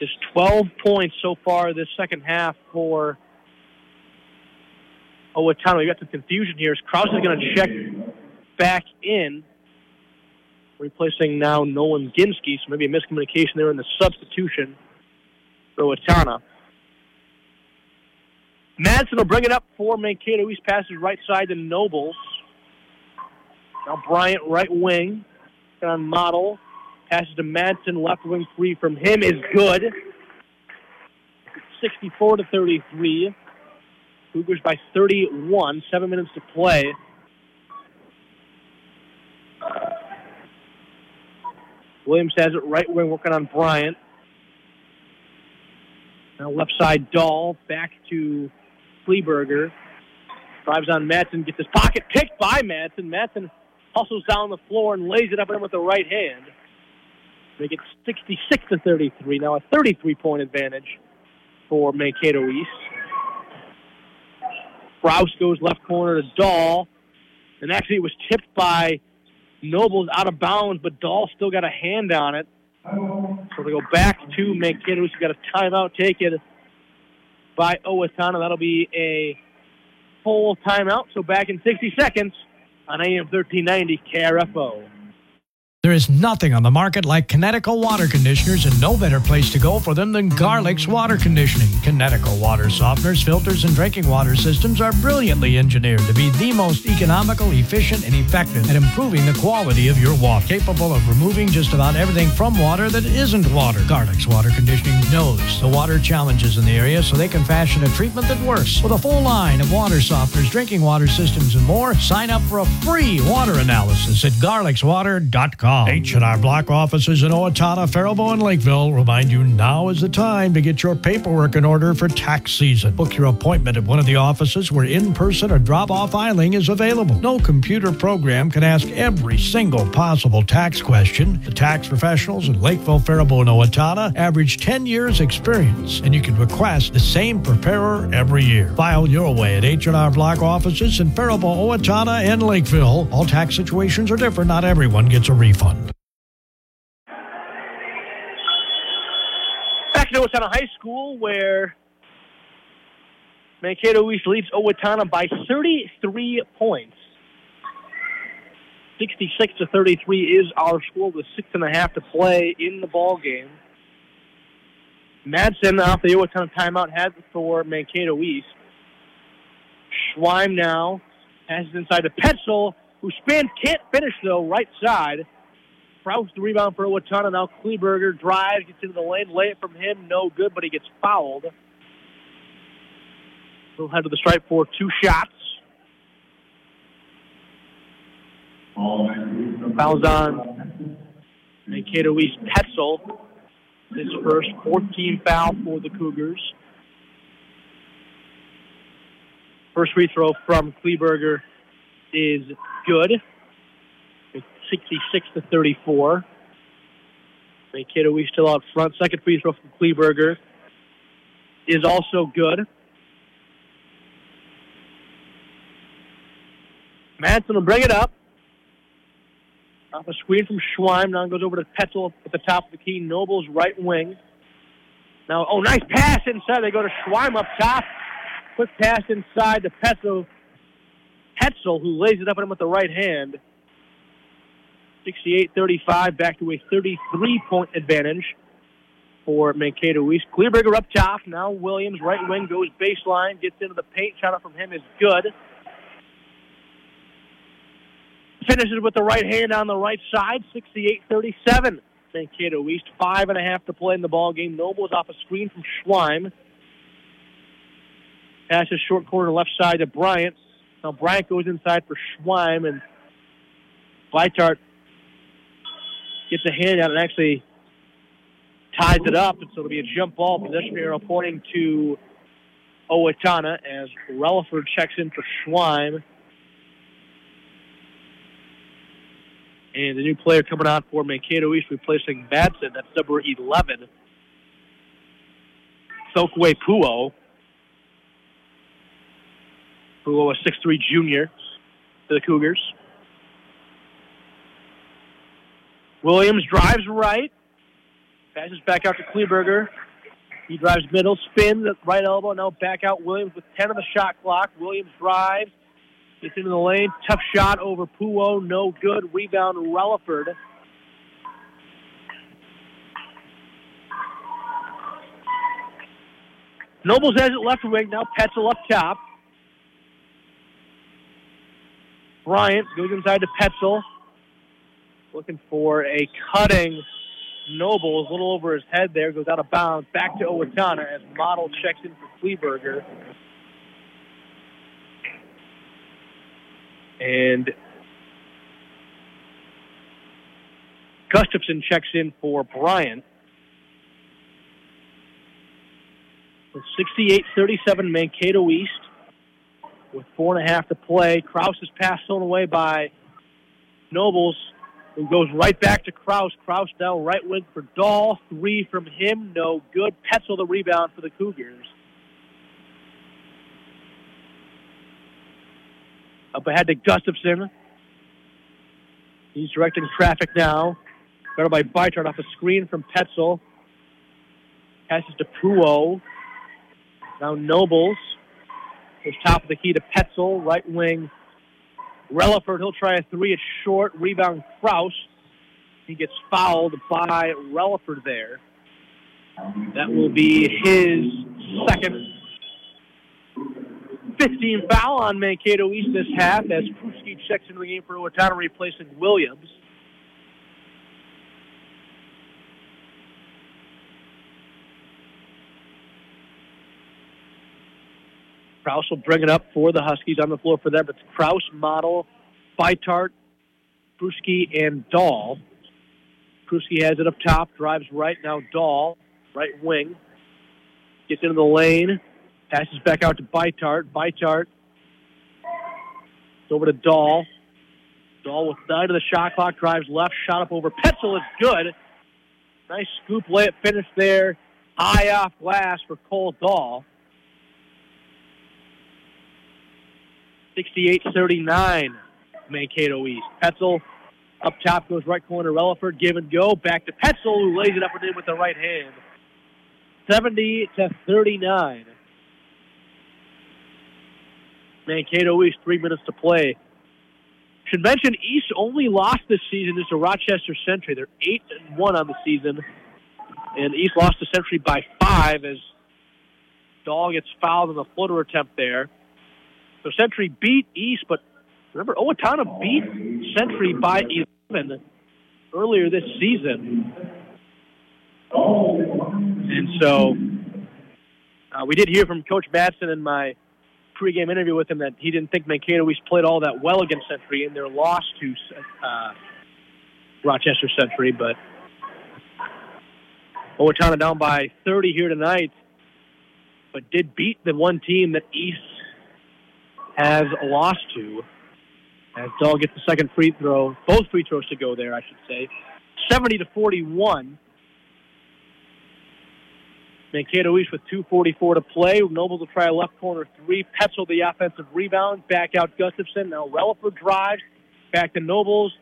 Just 12 points so far this second half for oh, Owatonna. We got some confusion here. As Kraus is going to check back in, replacing now Nolan Ginsky. So maybe a miscommunication there in the substitution for Owatonna. Madsen will bring it up for Mankato East. Passes right side to Nobles. Now Bryant right wing. And On model. Passes to Madsen. Left wing three from him is good. 64 to 33. Cougars by 31. Seven minutes to play. Williams has it right wing, working on Bryant. Now left side, Dahl back to Kleberger. Drives on Madsen, gets his pocket picked by Madsen. Madsen hustles down the floor and lays it up him with the right hand. Make it 66 to 33. Now a 33 point advantage for Mankato East. Rouse goes left corner to Dahl. And actually, it was tipped by Nobles out of bounds, but Dahl still got a hand on it. So they go back to Mankato. Who's got a timeout taken by Owatonna. That'll be a full timeout. So back in 60 seconds on AM 1390 KRFO. There is nothing on the market like Kinetico water conditioners and no better place to go for them than Garlic's Water Conditioning. Kinetico water softeners, filters, and drinking water systems are brilliantly engineered to be the most economical, efficient, and effective at improving the quality of your water. Capable of removing just about everything from water that isn't water. Garlic's Water Conditioning knows the water challenges in the area so they can fashion a treatment that works. With a full line of water softeners, drinking water systems, and more, sign up for a free water analysis at garlicswater.com. H&R Block offices in Owatonna, Faribault, and Lakeville remind you now is the time to get your paperwork in order for tax season. Book your appointment at one of the offices where in-person or drop-off filing is available. No computer program can ask every single possible tax question. The tax professionals in Lakeville, Faribault, and Owatonna average 10 years experience, and you can request the same preparer every year. File your way at H&R Block offices in Faribault, Owatonna, and Lakeville. All tax situations are different. Not everyone gets a refund. Back to Owatonna High School, where Mankato East leads Owatonna by 33 points. 66 to 33 is our score with six and a half to play in the ball game. Madsen off the Owatonna timeout has it for Mankato East. Schweim now passes inside to Petzel, who spins, can't finish though, right side. Kraus the rebound for Owatonna. Now Kleberger drives, gets into the lane, lay it from him, no good, but he gets fouled. He'll head to the stripe for two shots. Fouls on Mankato East Petzel. His first 14 foul for the Cougars. First free throw from Kleberger is good. It's 66 to 34. Mankato East still out front. Second free throw from Kleberger is also good. Madsen will bring it up. Off a screen from Schweim. Now goes over to Petzel at the top of the key. Noble's right wing. Now, oh, nice pass inside. They go to Schweim up top. Quick pass inside to Petzel. Petzel, who lays it up at him with the right hand. 68-35, back to a 33-point advantage for Mankato East. Kleberger up top. Now Williams, right wing, goes baseline, gets into the paint. Shot up from him is good. Finishes with the right hand on the right side, 68-37. Mankato East, five and a half to play in the ball game. Nobles off a screen from Schweim. Passes short corner left side to Bryant. Now Bryant goes inside for Schweim, and Vitart gets a hand out and actually ties it up, and so it'll be a jump ball. Possession arrow pointing to Owatonna as Relaford checks in for Schweim. And the new player coming out for Mankato East replacing Madsen, that's number 11. Thokwe Puo. Puo, a 6'3 junior for the Cougars. Williams drives right. Passes back out to Kleberger. He drives middle, spins right elbow. Now back out Williams with 10 on the shot clock. Williams drives. Gets into the lane. Tough shot over Puo. No good. Rebound Relaford. Nobles has it left wing. Now Petzel up top. Bryant goes inside to Petzel. Looking for a cutting Nobles. A little over his head there. Goes out of bounds. Back to Owatonna as Model checks in for Kleberger. And Gustafson checks in for Bryant. 68-37 Mankato East with four and a half to play. Kraus is passed on away by Nobles, who goes right back to Kraus. Kraus down right wing for Dahl. Three from him, no good. Petzel the rebound for the Cougars. Up ahead to Gustafson. He's directing traffic now. Better by Bytard off a screen from Petzel. Passes to Puo. Now Nobles. Goes top of the key to Petzel, right wing. Relaford, he'll try a three. It's short. Rebound Kraus. He gets fouled by Relaford there. That will be his second 15 foul on Mankato East this half as Pruski checks into the game for Owatonna replacing Williams. Kraus will bring it up for the Huskies on the floor for them. It's Kraus, Model, Bytart, Pruski, and Dahl. Pruski has it up top, drives right now. Dahl, right wing, gets into the lane, passes back out to Bytart. Bytart over to Dahl. Dahl with nine to the shot clock, drives left, shot up over Petzel is good. Nice scoop layup finish there, high off glass for Cole Dahl. 68-39, Mankato East. Petzel up top goes right corner. Relaford give and go. Back to Petzel, who lays it up and in with the right hand. 70 to 39. Mankato East, three minutes to play. Should mention East only lost this season is to Rochester Century. They're eight and one on the season, and East lost to Century by five as Dahl gets fouled in the floater attempt there. So Century beat East, but remember, Owatonna beat Century by 11 earlier this season. And so uh, we did hear from Coach Batson in my pregame interview with him that he didn't think Mankato East played all that well against Century in their loss to uh, Rochester Century, but Owatonna down by 30 here tonight, but did beat the one team that East has lost to. As Dahl gets the second free throw, both free throws to go there, I should say. 70 to 41. Mankato East with 2.44 to play. Nobles will try a left corner three. Petzel the offensive rebound. Back out Gustafson. Now Relaford drives. Back to Nobles.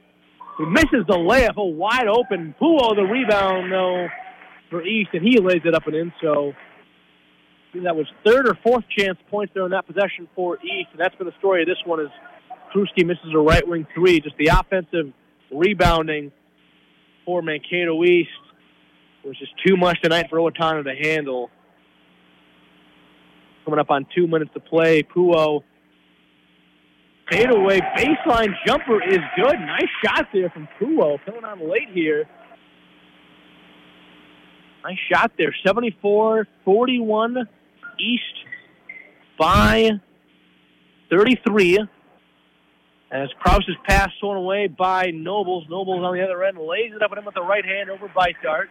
He misses the layup. A wide open. Puo the rebound, though, for East, and he lays it up and in. So that was third or fourth chance points there in that possession for East, and that's been the story of this one. Is Pruski misses a right wing three. Just the offensive rebounding for Mankato East was just too much tonight for Owatonna to handle. Coming up on two minutes to play, Puo fadeaway baseline jumper is good. Nice shot there from Puo coming on late here. Nice shot there. 74-41 East by 33. As Kraus is passed thrown away by Nobles. Nobles on the other end lays it up at him with the right hand over by Dart.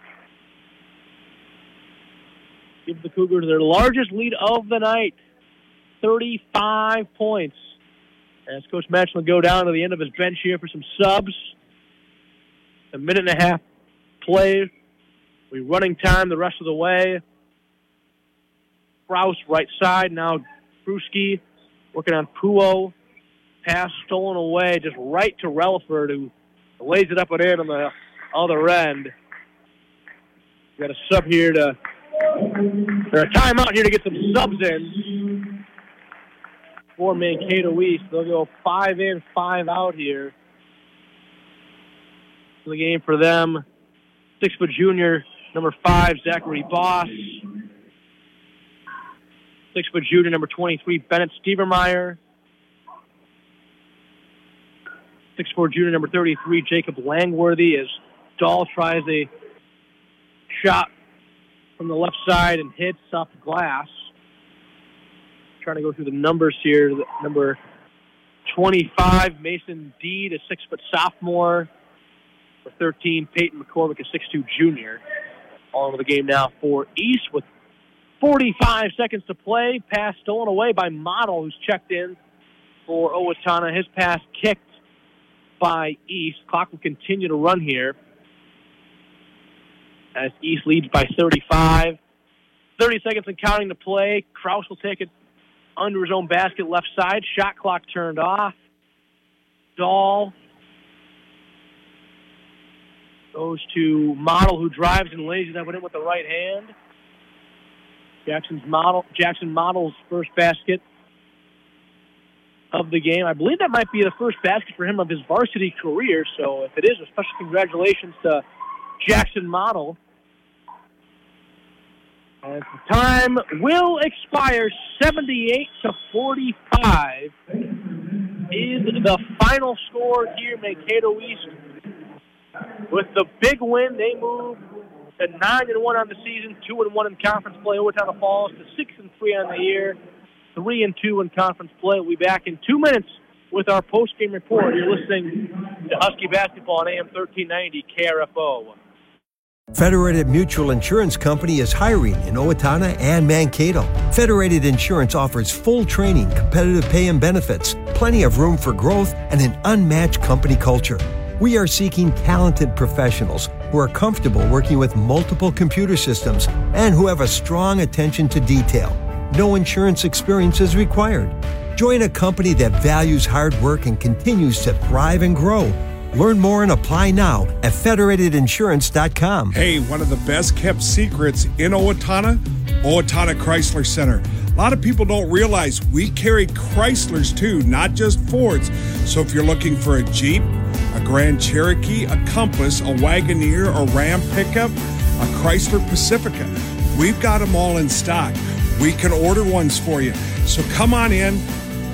Gives the Cougars their largest lead of the night. 35 points. As Coach Match will go down to the end of his bench here for some subs. A minute and a half play. We running time the rest of the way. Kraus right side. Now Pruski working on Puo. Pass stolen away just right to Relaford who lays it up and in on the other end. Got a sub here to or a timeout here to get some subs in for Mankato East. They'll go five in, five out here. The game for them. Six foot junior, number five, Zachary Boss. Six foot junior, number 23, Bennett Stevermeyer. Six four junior, number 33, Jacob Langworthy, as Dahl tries a shot from the left side and hits off the glass. Trying to go through the numbers here. Number 25, Mason Deed, a six foot sophomore. For 13, Peyton McCormick, a 6'2 junior. All over the game now for East with 45 seconds to play. Pass stolen away by Model, who's checked in for Owatonna. His pass kicked by East. Clock will continue to run here as East leads by 35. 30 seconds and counting to play. Kraus will take it under his own basket left side. Shot clock turned off. Dahl goes to Model, who drives and lays one in with the right hand. Jackson's model, Jackson Model's first basket of the game. I believe that might be the first basket for him of his varsity career. So if it is, a special congratulations to Jackson Model. As the time will expire, 78 to 45 is the final score here. Mankato East with the big win, they move to nine and one on the season, two and one in conference play. Owatonna falls to six and three on the year, three and two in conference play. We'll be back in two minutes with our post game report. You're listening to Husky basketball on AM 1390 KRFO. Federated Mutual Insurance Company is hiring in Owatonna and Mankato. Federated Insurance offers full training, competitive pay and benefits, plenty of room for growth, and an unmatched company culture. We are seeking talented professionals who are comfortable working with multiple computer systems and who have a strong attention to detail. No insurance experience is required. Join a company that values hard work and continues to thrive and grow. Learn more and apply now at federatedinsurance.com. Hey, one of the best kept secrets in Owatonna, Owatonna Chrysler Center. A lot of people don't realize we carry Chryslers too, not just Fords. So if you're looking for a Jeep, a Grand Cherokee, a Compass, a Wagoneer, a Ram pickup, a Chrysler Pacifica, we've got them all in stock. We can order ones for you. So come on in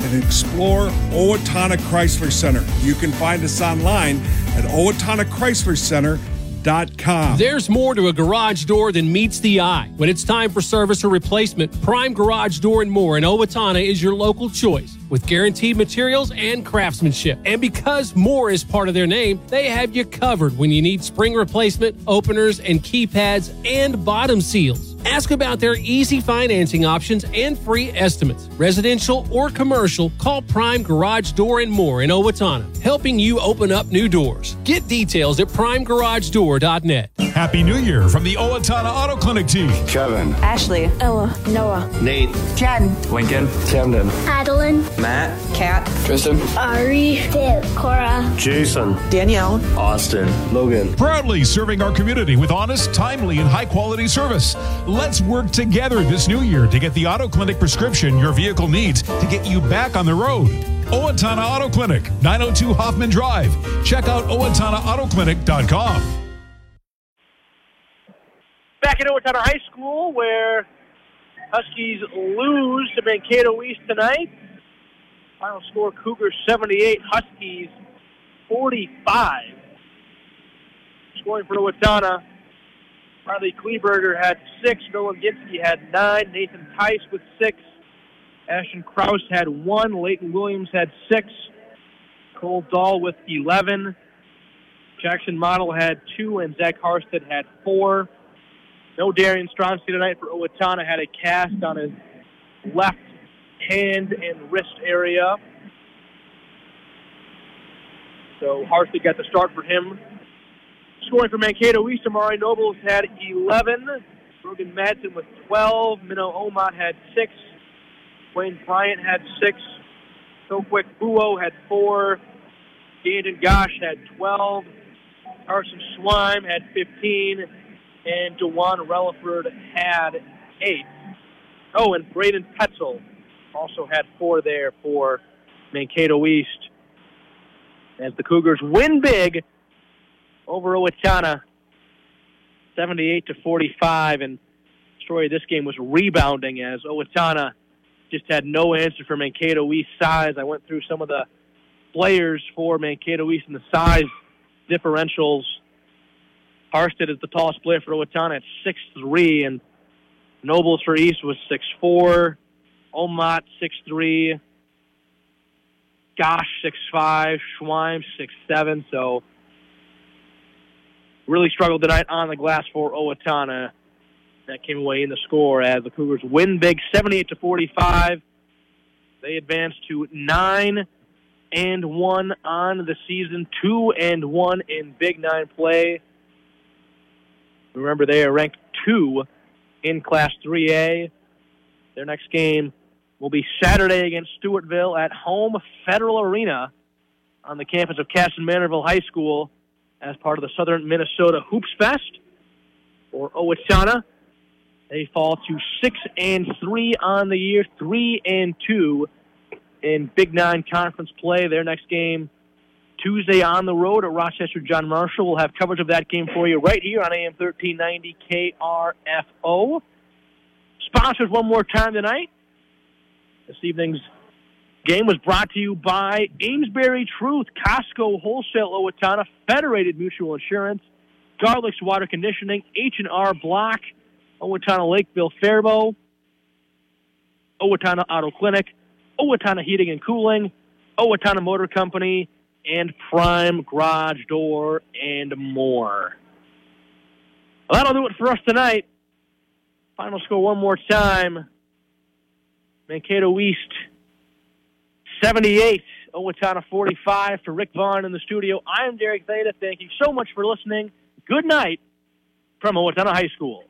and explore Owatonna Chrysler Center. You can find us online at OwatonnaChryslerCenter.com. There's more to a garage door than meets the eye. When it's time for service or replacement, Prime Garage Door and More in Owatonna is your local choice with guaranteed materials and craftsmanship. And because more is part of their name, they have you covered when you need spring replacement, openers, and keypads and bottom seals. Ask about their easy financing options and free estimates. Residential or commercial, call Prime Garage Door and More in Owatonna, helping you open up new doors. Get details at primegaragedoor.net. Happy New Year from the Owatonna Auto Clinic team. Kevin, Ashley, Ella, Noah, Nate, Jen, Lincoln, Camden, Adeline, Matt, Kat, Tristan, Ari, Viv, Cora, Jason, Danielle, Austin, Logan. Proudly serving our community with honest, timely, and high quality service. Let's work together this new year to get the Auto Clinic prescription your vehicle needs to get you back on the road. Owatonna Auto Clinic, 902 Hoffman Drive. Check out OwatonnaAutoClinic.com. Back at Owatonna High School, where Huskies lose to Mankato East tonight. Final score: Cougars 78, Huskies 45. Scoring for Owatonna. Riley Kleberger had six. Nolan Ginsky had nine. Nathan Tice with six. Ashton Kraus had one. Leighton Williams had six. Cole Dahl with 11. Jackson Model had two, and Zach Harstead had four. No Darian Stronsky tonight for Owatonna. Had a cast on his left hand and wrist area. So Harstead got the start for him. Scoring for Mankato East, Amari Nobles had 11. Rogan Madsen with 12. Minnow Omot had 6. Wayne Bryant had 6. Soquick Buo had 4. Dandon Gosh had 12. Carson Schweim had 15. And Dewan Relaford had 8. Oh, and Braden Petzel also had 4 there for Mankato East. As the Cougars win big over Owatonna, 78 to 45. And story of this game was rebounding as Owatonna just had no answer for Mankato East size. I went through some of the players for Mankato East and the size differentials. Harstead is the tallest player for Owatonna at 6'3", and Nobles for East was 6'4", Omot 6'3", Gosh 6'5", Schweim 6'7", so really struggled tonight on the glass for Owatonna. That came away in the score as the Cougars win big, 78 to 45. They advance to nine and one on the season, two and one in Big Nine play. Remember, they are ranked two in Class 3A. Their next game will be Saturday against Stewartville at home Federal Arena on the campus of Kasson-Mantorville High School as part of the Southern Minnesota Hoops Fest. or Owatonna, they fall to six and three on the year, three and two in Big Nine conference play. Their next game Tuesday on the road at Rochester John Marshall. We'll have coverage of that game for you right here on AM 1390 KRFO. Sponsors one more time tonight. This evening's game was brought to you by Amesbury Truth, Costco Wholesale Owatonna, Federated Mutual Insurance, Garlic's Water Conditioning, H&R Block, Owatonna Lakeville Faribault, Owatonna Auto Clinic, Owatonna Heating and Cooling, Owatonna Motor Company, and Prime Garage Door, and more. Well, that'll do it for us tonight. Final score one more time. Mankato East 78, Owatonna 45 for Rick Vaughn in the studio. I'm Derek Theta. Thank you so much for listening. Good night from Owatonna High School.